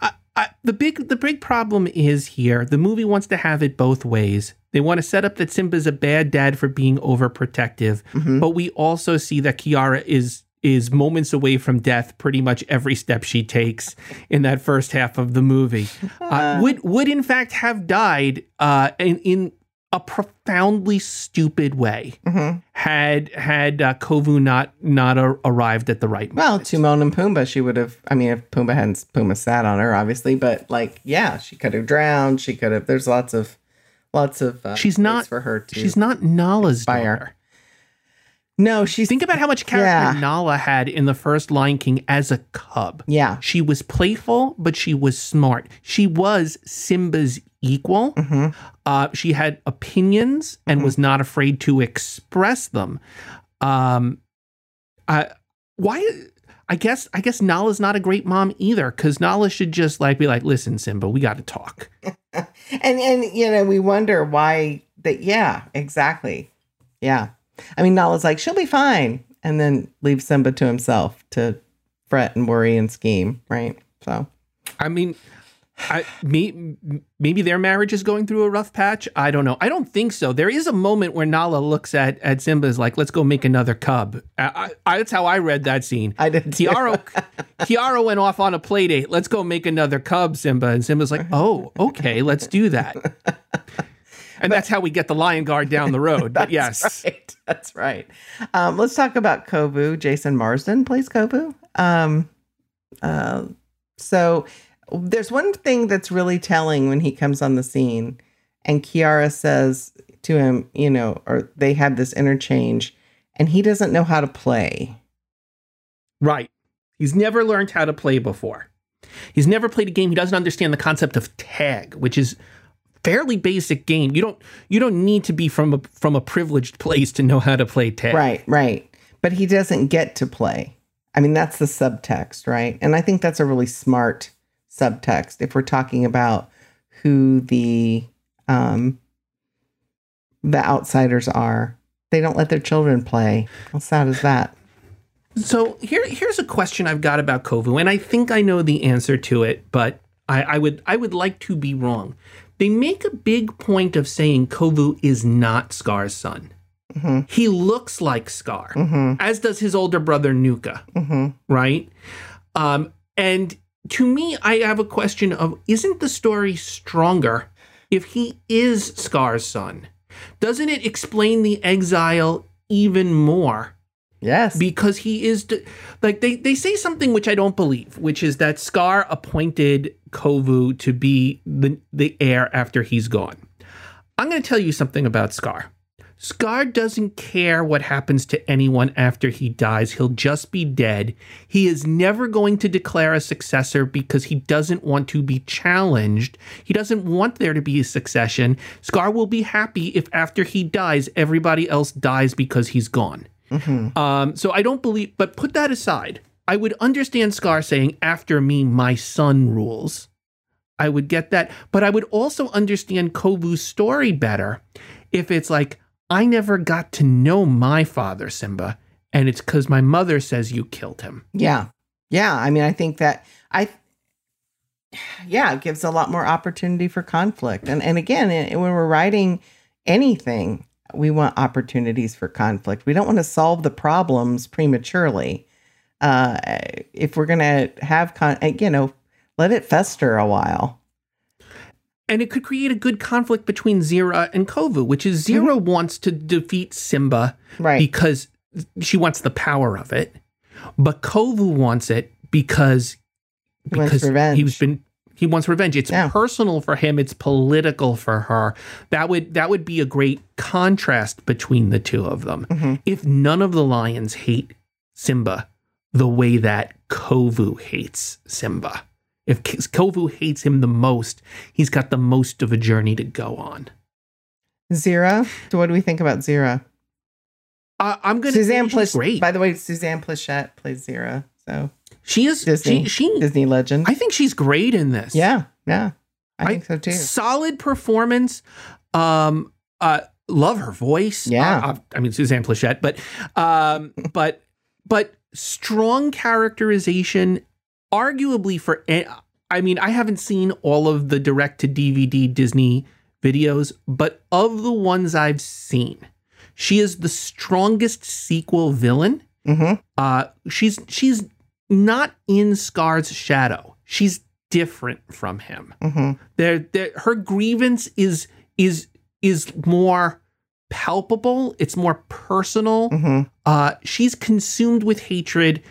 B: I, I, the big the big problem is here the movie wants to have it both ways they want to set up that simba's a bad dad for being overprotective
A: mhm.
B: but we also see that kiara is is moments away from death pretty much every step she takes in that first half of the movie uh, would would in fact have died uh, in in a profoundly stupid way
A: Mhm.
B: had had uh, Kovu not not a- arrived at the right
A: well,
B: moment.
A: Timon and Pumbaa, she would have. I mean, if Pumbaa hadn't Pumbaa sat on her, obviously, but like, yeah, she could have drowned. She could have. There's lots of, lots of. Uh,
B: She's not-
A: for her to.
B: She's not Nala's
A: Fire.
B: daughter.
A: No, she's.
B: Think about how much character
A: Yeah.
B: Nala had in the first Lion King as a cub.
A: yeah.
B: She was playful, but she was smart. She was Simba's equal.
A: hmm
B: Uh, she had opinions and
A: Mhm.
B: was not afraid to express them. Um, I, why? I guess I guess Nala's not a great mom either, because Nala should just like be like, "Listen, Simba, we got to talk."
A: And and you know we wonder why that. Yeah, exactly. Yeah, I mean Nala's like she'll be fine, and then leaves Simba to himself to fret and worry and scheme. Right. So
B: I mean, I me, maybe their marriage is going through a rough patch. I don't know. I don't think so. There is a moment where Nala looks at at Simba is like, "Let's go make another cub." I, I, that's how I read that scene.
A: I did. too.
B: Tiara, Tiara went off on a play date. Let's go make another cub, Simba. And Simba's like, "Oh, okay, let's do that." And that's how we get the lion guard down the road. But yes,
A: right. That's right. Um, let's talk about Kovu. Jason Marsden plays Kovu. Um, uh, So there's one thing that's really telling when he comes on the scene, and Kiara says to him, you know, or they have this interchange, and he doesn't know how to play.
B: Right. He's never learned how to play before. He's never played a game. He doesn't understand the concept of tag, which is fairly basic game. You don't you don't need to be from a from a privileged place to know how to play tag.
A: Right, right. But he doesn't get to play. I mean, that's the subtext, right? And I think that's a really smart subtext if we're talking about who the um the outsiders are. They don't let their children play. How sad is that?
B: So here here's a question I've got about Kovu, and I think I know the answer to it, but I, I would I would like to be wrong. They make a big point of saying Kovu is not Scar's son.
A: Mm-hmm.
B: He looks like Scar, as does his older brother Nuka,
A: Mm-hmm.
B: right? Um, and to me, I have a question of isn't the story stronger if he is Scar's son? Doesn't it explain the exile even more?
A: Yes.
B: because he is like they, they say something which I don't believe, which is that Scar appointed Kovu to be the the heir after he's gone. I'm going to tell you something about Scar. Scar doesn't care what happens to anyone after he dies. He'll just be dead. He is never going to declare a successor because he doesn't want to be challenged. He doesn't want there to be a succession. Scar will be happy if after he dies, everybody else dies because he's gone. Um, so I don't believe, but put that aside. I would understand Scar saying, after me, my son rules. I would get that. But I would also understand Kovu's story better if it's like, I never got to know my father, Simba, and it's because my mother says you killed him.
A: Yeah. Yeah. I mean, I think that I, yeah, it gives a lot more opportunity for conflict. And, and again, when we're writing anything, we want opportunities for conflict. We don't want to solve the problems prematurely. Uh, if we're going to have, con- uh, you know, let it fester a while.
B: And it could create a good conflict between Zira and Kovu, which is Zira wants to defeat Simba
A: Right.
B: because she wants the power of it, but Kovu wants it because because he's been he wants revenge. It's
A: Yeah.
B: personal for him. It's political for her. That would that would be a great contrast between the two of them.
A: Mhm.
B: If none of the lions hate Simba the way that Kovu hates Simba, if Kovu hates him the most, he's got the most of a journey to go on.
A: Zira. So, what do we think about Zira?
B: I I'm gonna
A: Suzanne
B: say she's
A: Pleshette.
B: great.
A: By the way, Suzanne Pleshette plays Zira. So,
B: she is
A: Disney.
B: she she.
A: Disney legend.
B: I think she's great in this.
A: yeah. Yeah. I,
B: I-
A: think so too.
B: solid performance. Um, uh, love her voice.
A: Yeah.
B: Uh, uh, I mean Suzanne Pleshette, but um, but but strong characterization. Arguably for, I mean, I haven't seen all of the direct to DVD Disney videos, but of the ones I've seen, she is the strongest sequel villain.
A: Mm-hmm.
B: Uh, she's she's not in Scar's shadow. She's different from him
A: Mm-hmm.
B: there there her grievance is is is more palpable it's more personal
A: Mm-hmm.
B: uh she's consumed with hatred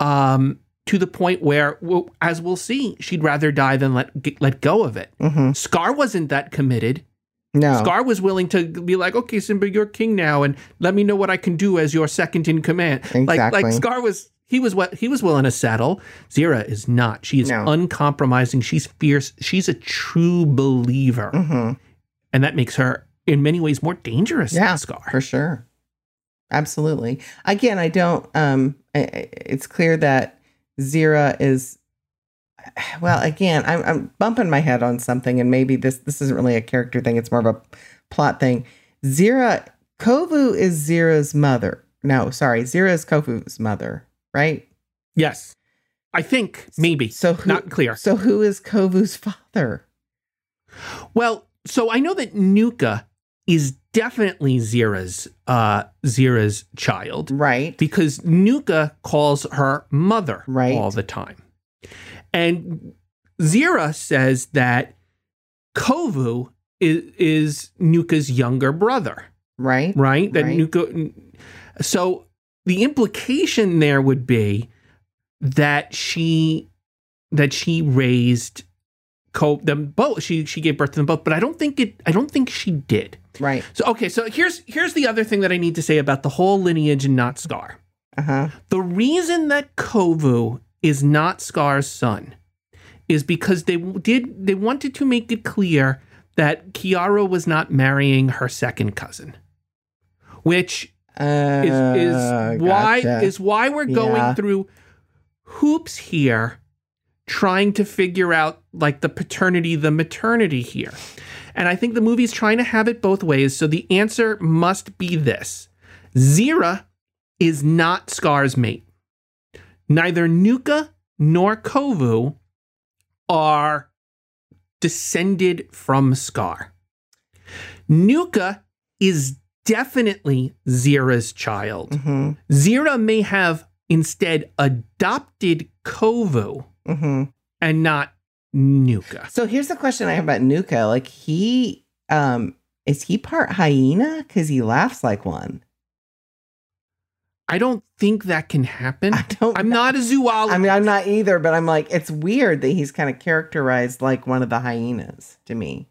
B: um to the point where well, as we'll see she'd rather die than let get, let go of it
A: Mm-hmm.
B: scar wasn't that committed
A: No.
B: scar was willing to be like okay simba you're king now and let me know what i can do as your second in command like like scar was he was what he was willing to settle. Zira is not. She is
A: No.
B: uncompromising. She's fierce. She's a true believer.
A: Mm-hmm.
B: and that makes her in many ways more dangerous
A: Yeah,
B: than Scar.
A: for sure. Absolutely. Again i don't um it's clear that zira is well again I'm, I'm bumping my head on something and maybe this this isn't really a character thing. It's more of a plot thing. Zira kovu is zira's mother. No sorry. Zira is kovu's mother right
B: Yes, I think maybe
A: so who,
B: not clear.
A: so who is kovu's father
B: Well, so I know that Nuka is definitely Zira's uh, Zira's child
A: right
B: because Nuka calls her mother
A: Right.
B: all the time, and Zira says that Kovu is, is Nuka's younger brother.
A: right
B: right? That
A: Right.
B: Nuka. So the implication there would be that she, that she raised co them both. She she gave birth to them both, but I don't think it. I don't think she did.
A: Right.
B: So okay, so here's here's the other thing that I need to say about the whole lineage and not Scar.
A: Uh huh.
B: The reason that Kovu is not Scar's son is because they did they wanted to make it clear that Kiara was not marrying her second cousin, which
A: Uh,
B: is is why
A: gotcha.
B: is why we're going
A: Yeah.
B: through hoops here trying to figure out like the paternity the maternity here and i think the movie's trying to have it both ways so the answer must be this zira is not scar's mate neither nuka nor kovu are descended from scar nuka is definitely zira's child
A: Mhm,
B: Zira may have instead adopted Kovu
A: mhm.
B: and not Nuka.
A: So here's the question I have about Nuka. Like he, um, is he part hyena? Because he laughs like one.
B: I don't think that can happen.
A: I don't.
B: I'm not a zoologist.
A: I mean, I'm not either, but I'm like, it's weird that he's kind of characterized like one of the hyenas to me.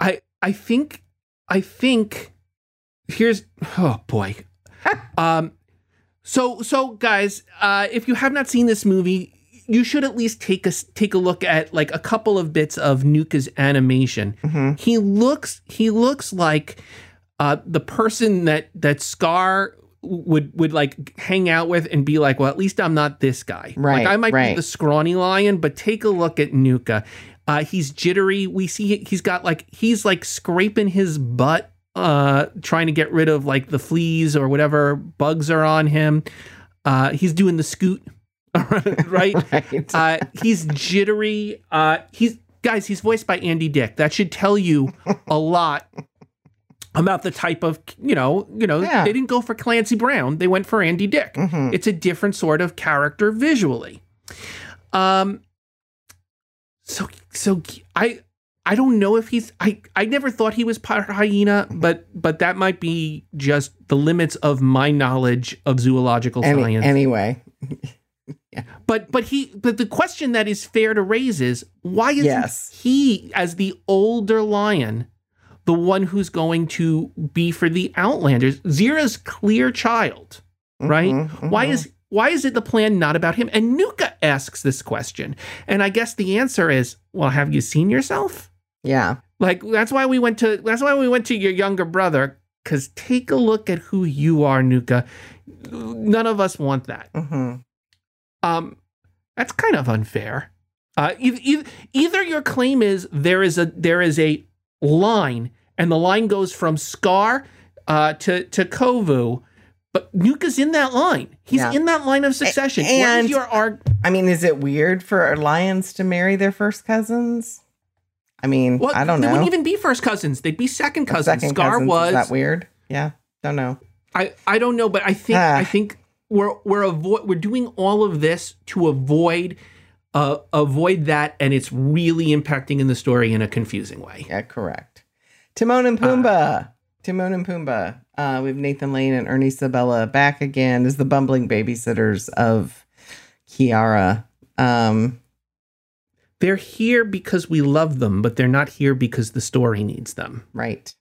B: I I think I think here's oh boy. um so so guys, uh if you have not seen this movie, you should at least take a take a look at like a couple of bits of Nuka's animation.
A: hmm
B: he looks he looks like uh the person that that scar would would like hang out with and be like well at least i'm not this guy.
A: Right,
B: like i might be the scrawny lion but take a look at nuka. Uh he's jittery. We see he's got like he's like scraping his butt uh trying to get rid of like the fleas or whatever bugs are on him uh he's doing the scoot right
A: Right.
B: uh, he's jittery. Uh, he's guys. He's voiced by Andy Dick. That should tell you a lot about the type of you know you know
A: Yeah.
B: they didn't go for Clancy Brown. They went for Andy Dick.
A: Mhm.
B: It's a different sort of character visually. Um. So so I. I don't know if he's I, I never thought he was part hyena, but but that might be just the limits of my knowledge of zoological
A: Any-
B: science.
A: anyway, yeah.
B: But but he but the question that is fair to raise is why is
A: Yes.
B: he as the older lion the one who's going to be for the Outlanders? Zira's clear child, right?
A: Mhm,
B: Why
A: mhm.
B: is why is it the plan not about him? And Nuka asks this question, and I guess the answer is, well, have you seen yourself?
A: Yeah,
B: Like that's why we went to that's why we went to your younger brother. Because take a look at who you are, Nuka. None of us want that.
A: hmm
B: Um, that's kind of unfair. Uh, either, either, your claim is there is a there is a line, and the line goes from Scar uh, to to Kovu, but Nuka's in that line. He's
A: Yeah.
B: in that line of succession. what
A: and-
B: your arg?
A: I mean, is it weird for lions to marry their first cousins? I mean,
B: Well,
A: I don't know.
B: They wouldn't even be first cousins. They'd be second cousins.
A: Second
B: Scar
A: cousins,
B: was.
A: Is that weird? Yeah, don't know.
B: I, I don't know, but I think
A: Ah.
B: I think we're we're avoid we're doing all of this to avoid uh, avoid that, and it's really impacting in the story in a confusing way.
A: Yeah, correct. Timon and Pumbaa. Timon and Pumbaa. Uh, we have Nathan Lane and Ernie Sabella back again as the bumbling babysitters of Kiara. Um,
B: They're here because we love them, but they're not here because the story needs them.
A: right.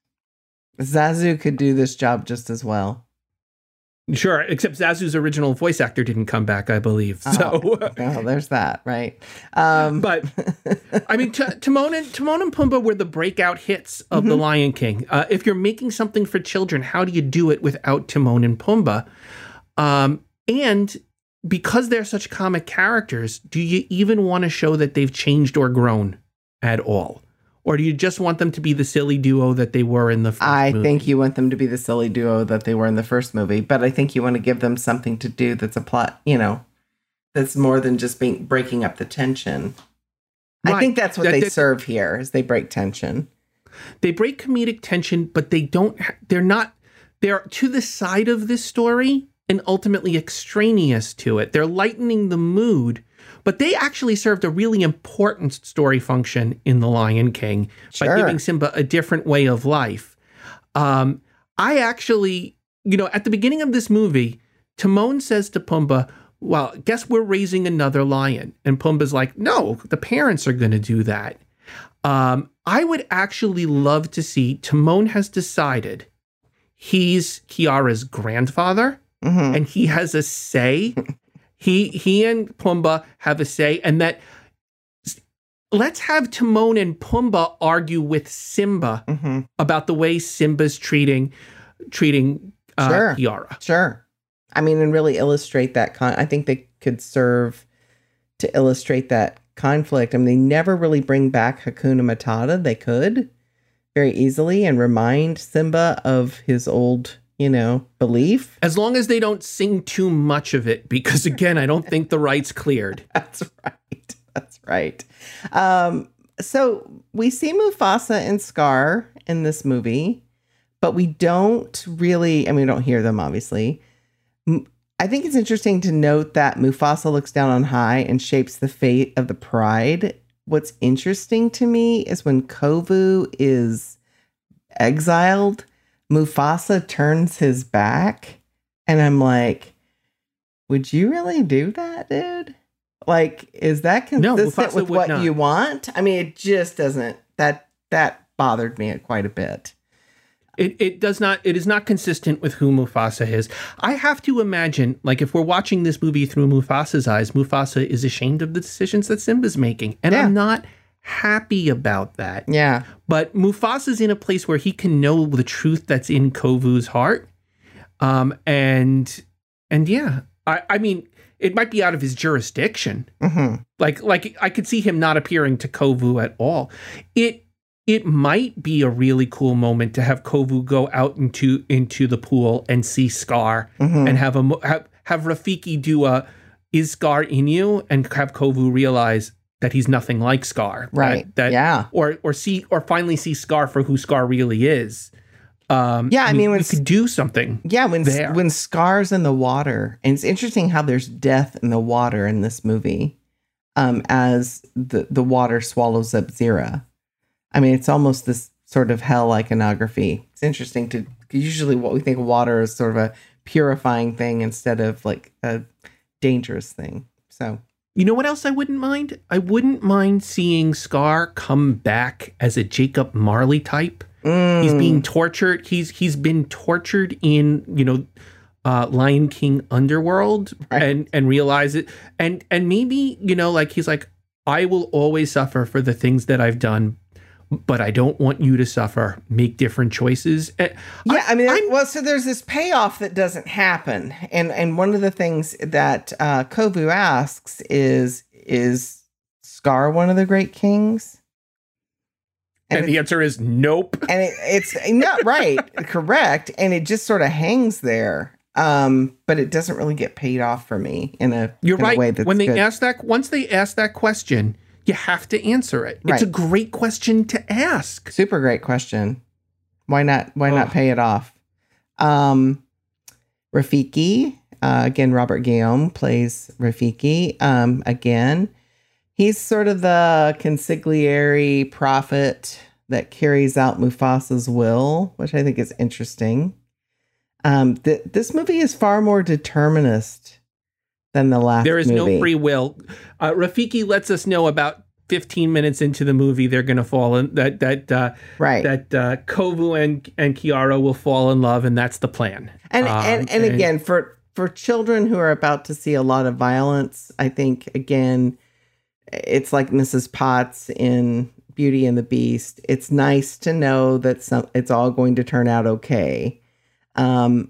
A: Zazu could do this job just as well.
B: Sure, except Zazu's original voice actor didn't come back, I believe. So,
A: Oh, there's that, right? Um,
B: but I mean, T- Timon and Timon and Pumbaa were the breakout hits of the Lion King. Uh, if you're making something for children, how do you do it without Timon and Pumbaa? Um, and because they're such comic characters, do you even want to show that they've changed or grown at all, or do you just want them to be the silly duo that they were in the? First
A: I
B: movie?
A: think you want them to be the silly duo that they were in the first movie, but I think you want to give them something to do that's a plot, you know, that's more than just being breaking up the tension. I think that's what
B: That-
A: they
B: that-
A: serve here is they break tension.
B: they break comedic tension, but they don't. They're not. They're to the side of this story and ultimately extraneous to it. They're lightening the mood, but they actually served a really important story function in The Lion King by giving Simba a different way of life. Um, I actually, you know, at the beginning of this movie, Timon says to Pumbaa, well, guess we're raising another lion. And Pumbaa's like, no, the parents are going to do that. Um, I would actually love to see Timon has decided he's Kiara's grandfather
A: Mhm.
B: and he has a say. he he and Pumbaa have a say, and that let's have Timon and Pumbaa argue with Simba
A: Mhm.
B: about the way Simba's treating treating uh,
A: Sure.
B: Kiara.
A: Sure. I mean, and really illustrate that. Con- I think they could serve to illustrate that conflict. I mean, they never really bring back Hakuna Matata. They could very easily and remind Simba of his old, you know, belief.
B: As long as they don't sing too much of it, because again, I don't think the rights cleared.
A: That's right. That's right. Um, so we see Mufasa and Scar in this movie, but we don't really, I mean, we don't hear them, obviously. I think it's interesting to note that Mufasa looks down on high and shapes the fate of the pride. What's interesting to me is when Kovu is exiled, Mufasa turns his back, and I'm like, would you really do that, dude? Like, is that consistent
B: Mufasa
A: with what
B: not.
A: you want? I mean, it just doesn't. That that bothered me quite a bit.
B: It, it does not it is not consistent with who Mufasa is. I have to imagine, like if we're watching this movie through Mufasa's eyes, Mufasa is ashamed of the decisions that Simba's making. And
A: Yeah.
B: I'm not happy about that.
A: Yeah,
B: But Mufasa's in a place where he can know the truth that's in Kovu's heart. Um and and yeah, I, I mean it might be out of his jurisdiction.
A: hmm
B: Like like I could see him not appearing to Kovu at all. It it might be a really cool moment to have Kovu go out into into the pool and see Scar
A: hmm
B: and have a have, have Rafiki do a is Scar in you and have Kovu realize that he's nothing like Scar.
A: right.
B: That,
A: yeah,
B: or or see or finally see Scar for who Scar really is. Um
A: Yeah, I
B: we-
A: mean, when
B: we could do something.
A: yeah. When
B: there.
A: when Scar's in the water, and it's interesting how there's death in the water in this movie, um, as the the water swallows up Zira. I mean, it's almost this sort of hell iconography. It's interesting to usually what we think of water is sort of a purifying thing instead of like a dangerous thing. So
B: You know what else I wouldn't mind? I wouldn't mind seeing Scar come back as a Jacob Marley type. He's
A: mm,
B: being tortured. He's he's been tortured in you know uh, Lion King underworld
A: Right.
B: and and realize it and and maybe you know like he's like I will always suffer for the things that I've done, but I don't want you to suffer. Make different choices. Eh,
A: Yeah, I, mean, there-
B: I'm-
A: well, so there's this payoff that doesn't happen, and and one of the things that uh, Kovu asks is is Scar one of the great kings?
B: And,
A: And,
B: the answer is nope.
A: and it, it's not right, correct, and it just sort of hangs there. Um, but it doesn't really get paid off for me in a
B: You're
A: in a way
B: right.
A: that's
B: When they
A: good.
B: ask that, once they ask that question, you have to answer it. It's a great question to ask.
A: Super great question. Why not? Why not pay it off? Um, Rafiki, uh, again, Robert Guillaume plays Rafiki. Um, again, he's sort of the consigliere prophet that carries out Mufasa's will, which I think is interesting. Um, th- this movie is far more determinist than the last.
B: There is
A: movie.
B: no free will. Uh, Rafiki lets us know about 15 minutes into the movie they're going to fall in that that uh,
A: right.
B: that uh, Kovu and and Kiara will fall in love, and that's the plan.
A: and
B: Um,
A: and, and again for for children who are about to see a lot of violence i think again it's like mrs potts in beauty and the beast it's nice to know that some it's all going to turn out okay um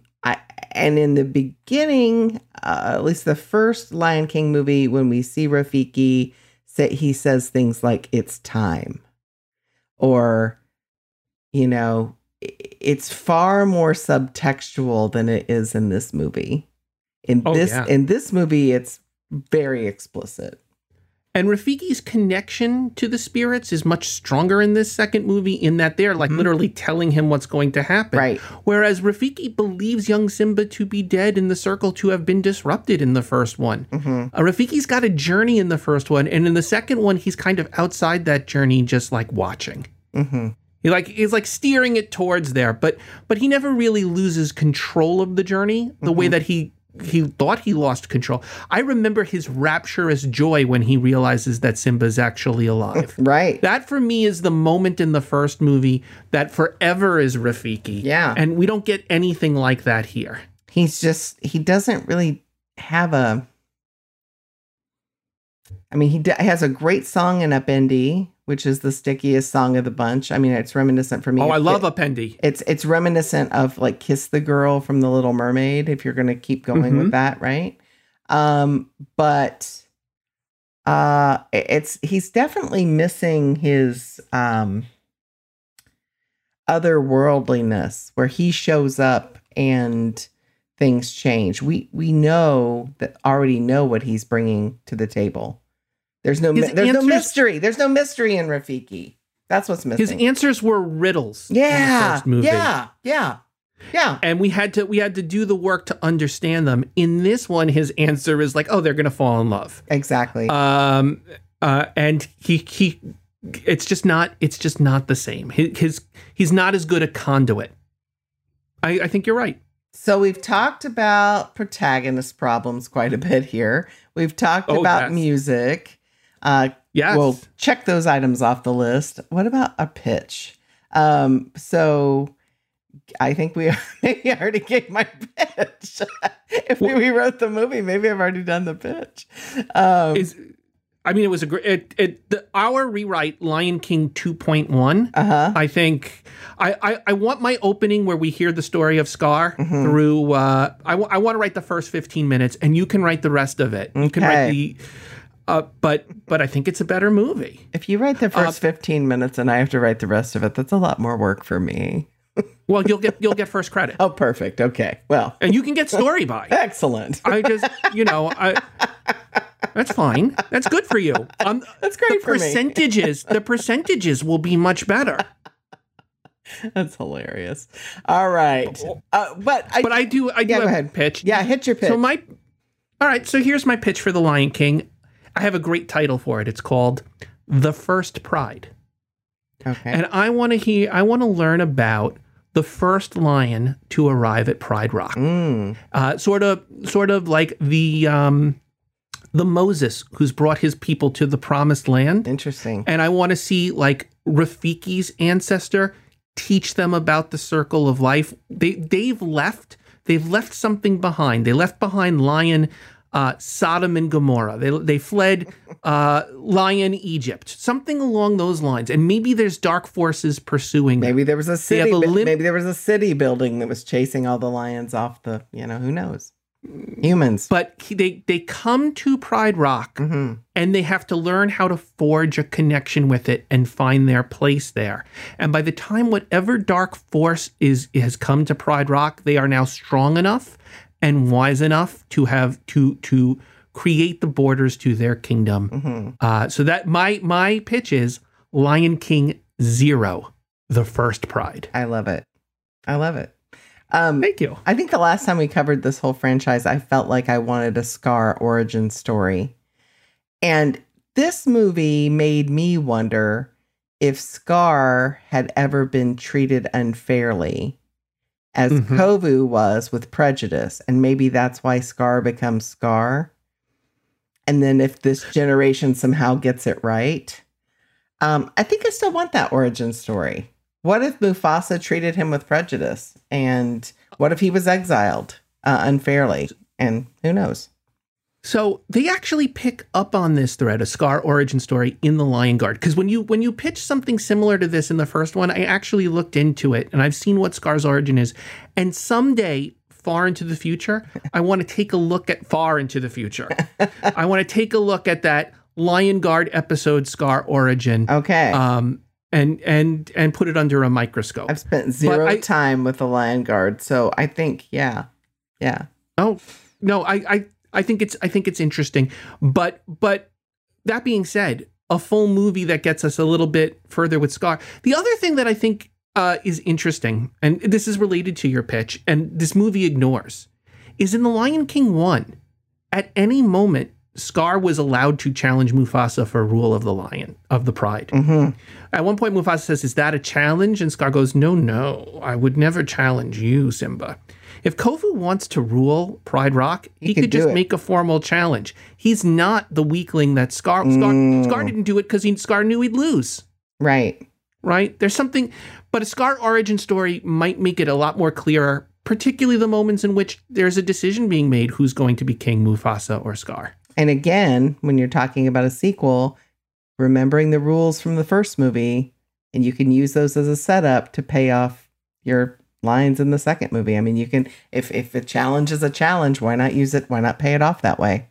A: and in the beginning uh, at least the first lion king movie when we see rafiki say he says things like it's time. Or you know it's far more subtextual than it is in this movie. In
B: Oh,
A: this
B: yeah.
A: in this movie it's very explicit
B: And Rafiki's connection to the spirits is much stronger in this second movie in that they're like
A: Mhm.
B: literally telling him what's going to happen.
A: right
B: Whereas Rafiki believes young Simba to be dead and the circle to have been disrupted in the first one.
A: hmm
B: Uh, Rafiki's got a journey in the first one, and in the second one, he's kind of outside that journey, just like watching.
A: hmm
B: He like he's like steering it towards there, but but he never really loses control of the journey the way
A: Mhm.
B: that he he thought he lost control. I remember his rapturous joy when he realizes that Simba's actually alive.
A: Right.
B: That for me is the moment in the first movie that forever is Rafiki.
A: Yeah.
B: And we don't get anything like that here.
A: He's just he doesn't really have a I mean, he d- has a great song in Upendi, which is the stickiest song of the bunch. I mean, it's reminiscent for me.
B: Oh, I love Upendi.
A: It's it's reminiscent of like Kiss the Girl from The Little Mermaid. If you're going to keep going
B: Mhm.
A: with that, right? Um, but uh, it's he's definitely missing his um otherworldliness, where he shows up and things change. We we know that already know what he's bringing to the table. There's no
B: His
A: there's no mystery. There's no mystery in Rafiki. That's what's missing.
B: His answers were riddles. in the
A: Yeah,
B: first movie.
A: yeah, yeah, yeah.
B: And we had to we had to do the work to understand them. In this one, his answer is like, "Oh, they're gonna fall in love."
A: Exactly.
B: Um, uh, and he he, it's just not it's just not the same. His, his he's not as good a conduit. I, I think you're right.
A: so we've talked about protagonist problems quite a bit here. We've talked
B: Oh,
A: about
B: yes.
A: music. Uh,
B: Yes.
A: We'll check those items off the list. What about a pitch? Um, so I think we maybe I already gave my pitch. if we wrote the movie, maybe I've already done the pitch. Um,
B: is I mean, it was a great. It, it the, our rewrite Lion King 2.1.
A: uh huh.
B: I think I, I, I want my opening where we hear the story of Scar
A: Mhm.
B: through. Uh, I, w- I want to write the first 15 minutes, and you can write the rest of it. You can write
A: Okay.
B: the. Uh, but but I think it's a better movie.
A: If you write the
B: Uh,
A: first 15 minutes and I have to write the rest of it, that's a lot more work for me.
B: Well, you'll get you'll get first credit,
A: Oh, perfect. Okay. Well,
B: and you can get story by.
A: excellent.
B: I just you know I. That's fine. That's good for you. Um,
A: That's great
B: the percentages the percentages will be much better.
A: That's hilarious. All right. Uh, but I,
B: But I do I do
A: Yeah, go ahead.
B: pitch.
A: yeah, hit your pitch.
B: So my All right, so here's my pitch for The Lion King. I have a great title for it. It's called The First Pride.
A: okay.
B: And I want to hear I want to learn about the first lion to arrive at Pride Rock.
A: Mm,
B: Uh, sort of sort of like the um the Moses who's brought his people to the promised land.
A: interesting.
B: And I want to see like Rafiki's ancestor teach them about the circle of life. They they've left they've left something behind. They left behind lion uh, Sodom and Gomorrah. They they fled uh, lion Egypt. Something along those lines. And maybe there's dark forces pursuing them.
A: Maybe there was a city.
B: a lim-
A: maybe there was a city building that was chasing all the lions off the. You know, who knows? Humans.
B: But he- they they come to Pride Rock
A: hmm
B: and they have to learn how to forge a connection with it and find their place there. And by the time whatever dark force is has come to Pride Rock, they are now strong enough and wise enough to have to to create the borders to their kingdom.
A: hmm
B: Uh, so that my my pitch is Lion King Zero, the first Pride.
A: I love it. I love it. Um,
B: Thank you.
A: I think the last time we covered this whole franchise, I felt like I wanted a Scar origin story. And this movie made me wonder if Scar had ever been treated unfairly as
B: Mhm.
A: Kovu was with prejudice. And maybe that's why Scar becomes Scar. And then if this generation somehow gets it right, um, I think I still want that origin story. What if Mufasa treated him with prejudice? And what if he was exiled uh, unfairly? And who knows?
B: So they actually pick up on this thread, a Scar origin story in the Lion Guard. Because when you when you pitch something similar to this in the first one, I actually looked into it and I've seen what Scar's origin is. And someday, far into the future, I want to take a look at far into the future. I want to take a look at that Lion Guard episode Scar origin,
A: Okay.
B: um, and and and put it under a microscope.
A: I've spent zero
B: I-
A: time with the Lion Guard. So I think, yeah. Yeah.
B: Oh no, I, I I think it's I think it's interesting, but but that being said, a full movie that gets us a little bit further with Scar. The other thing that I think uh, is interesting, and this is related to your pitch, and this movie ignores, is in The Lion King one. At any moment, Scar was allowed to challenge Mufasa for rule of the lion, of the pride. At one point, Mufasa says, Is that a challenge? And Scar goes, No, no, I would never challenge you, Simba. If Kovu wants to rule Pride Rock, he,
A: could
B: could, just
A: it.
B: make a formal challenge. He's not the weakling that Scar. Scar, mm. Scar didn't do it because he Scar knew he'd lose
A: Right.
B: right? There's something, but a Scar origin story might make it a lot more clearer, particularly the moments in which there's a decision being made who's going to be King Mufasa or Scar.
A: And again, when you're talking about a sequel, remembering the rules from the first movie, and you can use those as a setup to pay off your lines in the second movie. I mean, you can if if a challenge is a challenge, why not use it? Why not pay it off that way?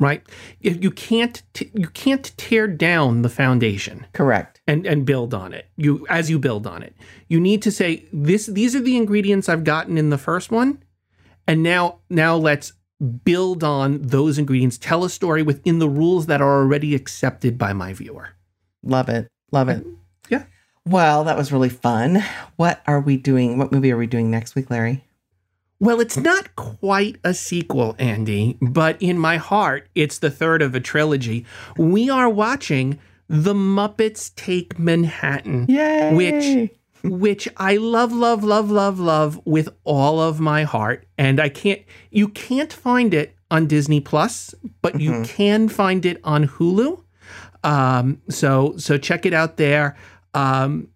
B: Right? You can't, t- you can't tear down the foundation
A: Correct.
B: and and build on it. You as you build on it, you need to say this. These are the ingredients I've gotten in the first one, and now now let's build on those ingredients. Tell a story within the rules that are already accepted by my viewer.
A: Love it. Love it.
B: Yeah.
A: Well, that was really fun. What are we doing? What movie are we doing next week, Larry?
B: Well, it's not quite a sequel, Andy, but in my heart, it's the third of a trilogy. We are watching The Muppets Take Manhattan,
A: Yay!
B: which which I love, love, love, love, love with all of my heart. And I can't you can't find it on Disney Plus, but you can find it on Hulu. Um, so so check it out there. Um,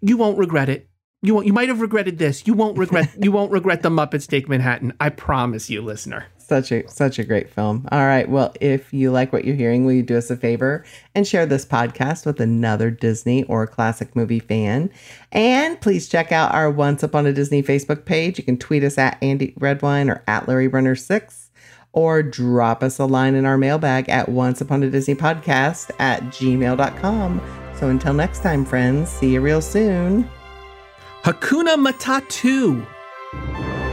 B: you won't regret it. You won't, you might have regretted this. You won't regret you won't regret the Muppets Take Manhattan. I promise you, listener.
A: Such a such a great film. All right. Well, if you like what you're hearing, will you do us a favor and share this podcast with another Disney or classic movie fan? And please check out our Once Upon a Disney Facebook page. You can tweet us at Andy Redwine or at Larry Runner Six, or drop us a line in our mailbag at Once Upon a Disney Podcast at gmail.com. So until next time, friends, see you real soon.
B: Hakuna Matata.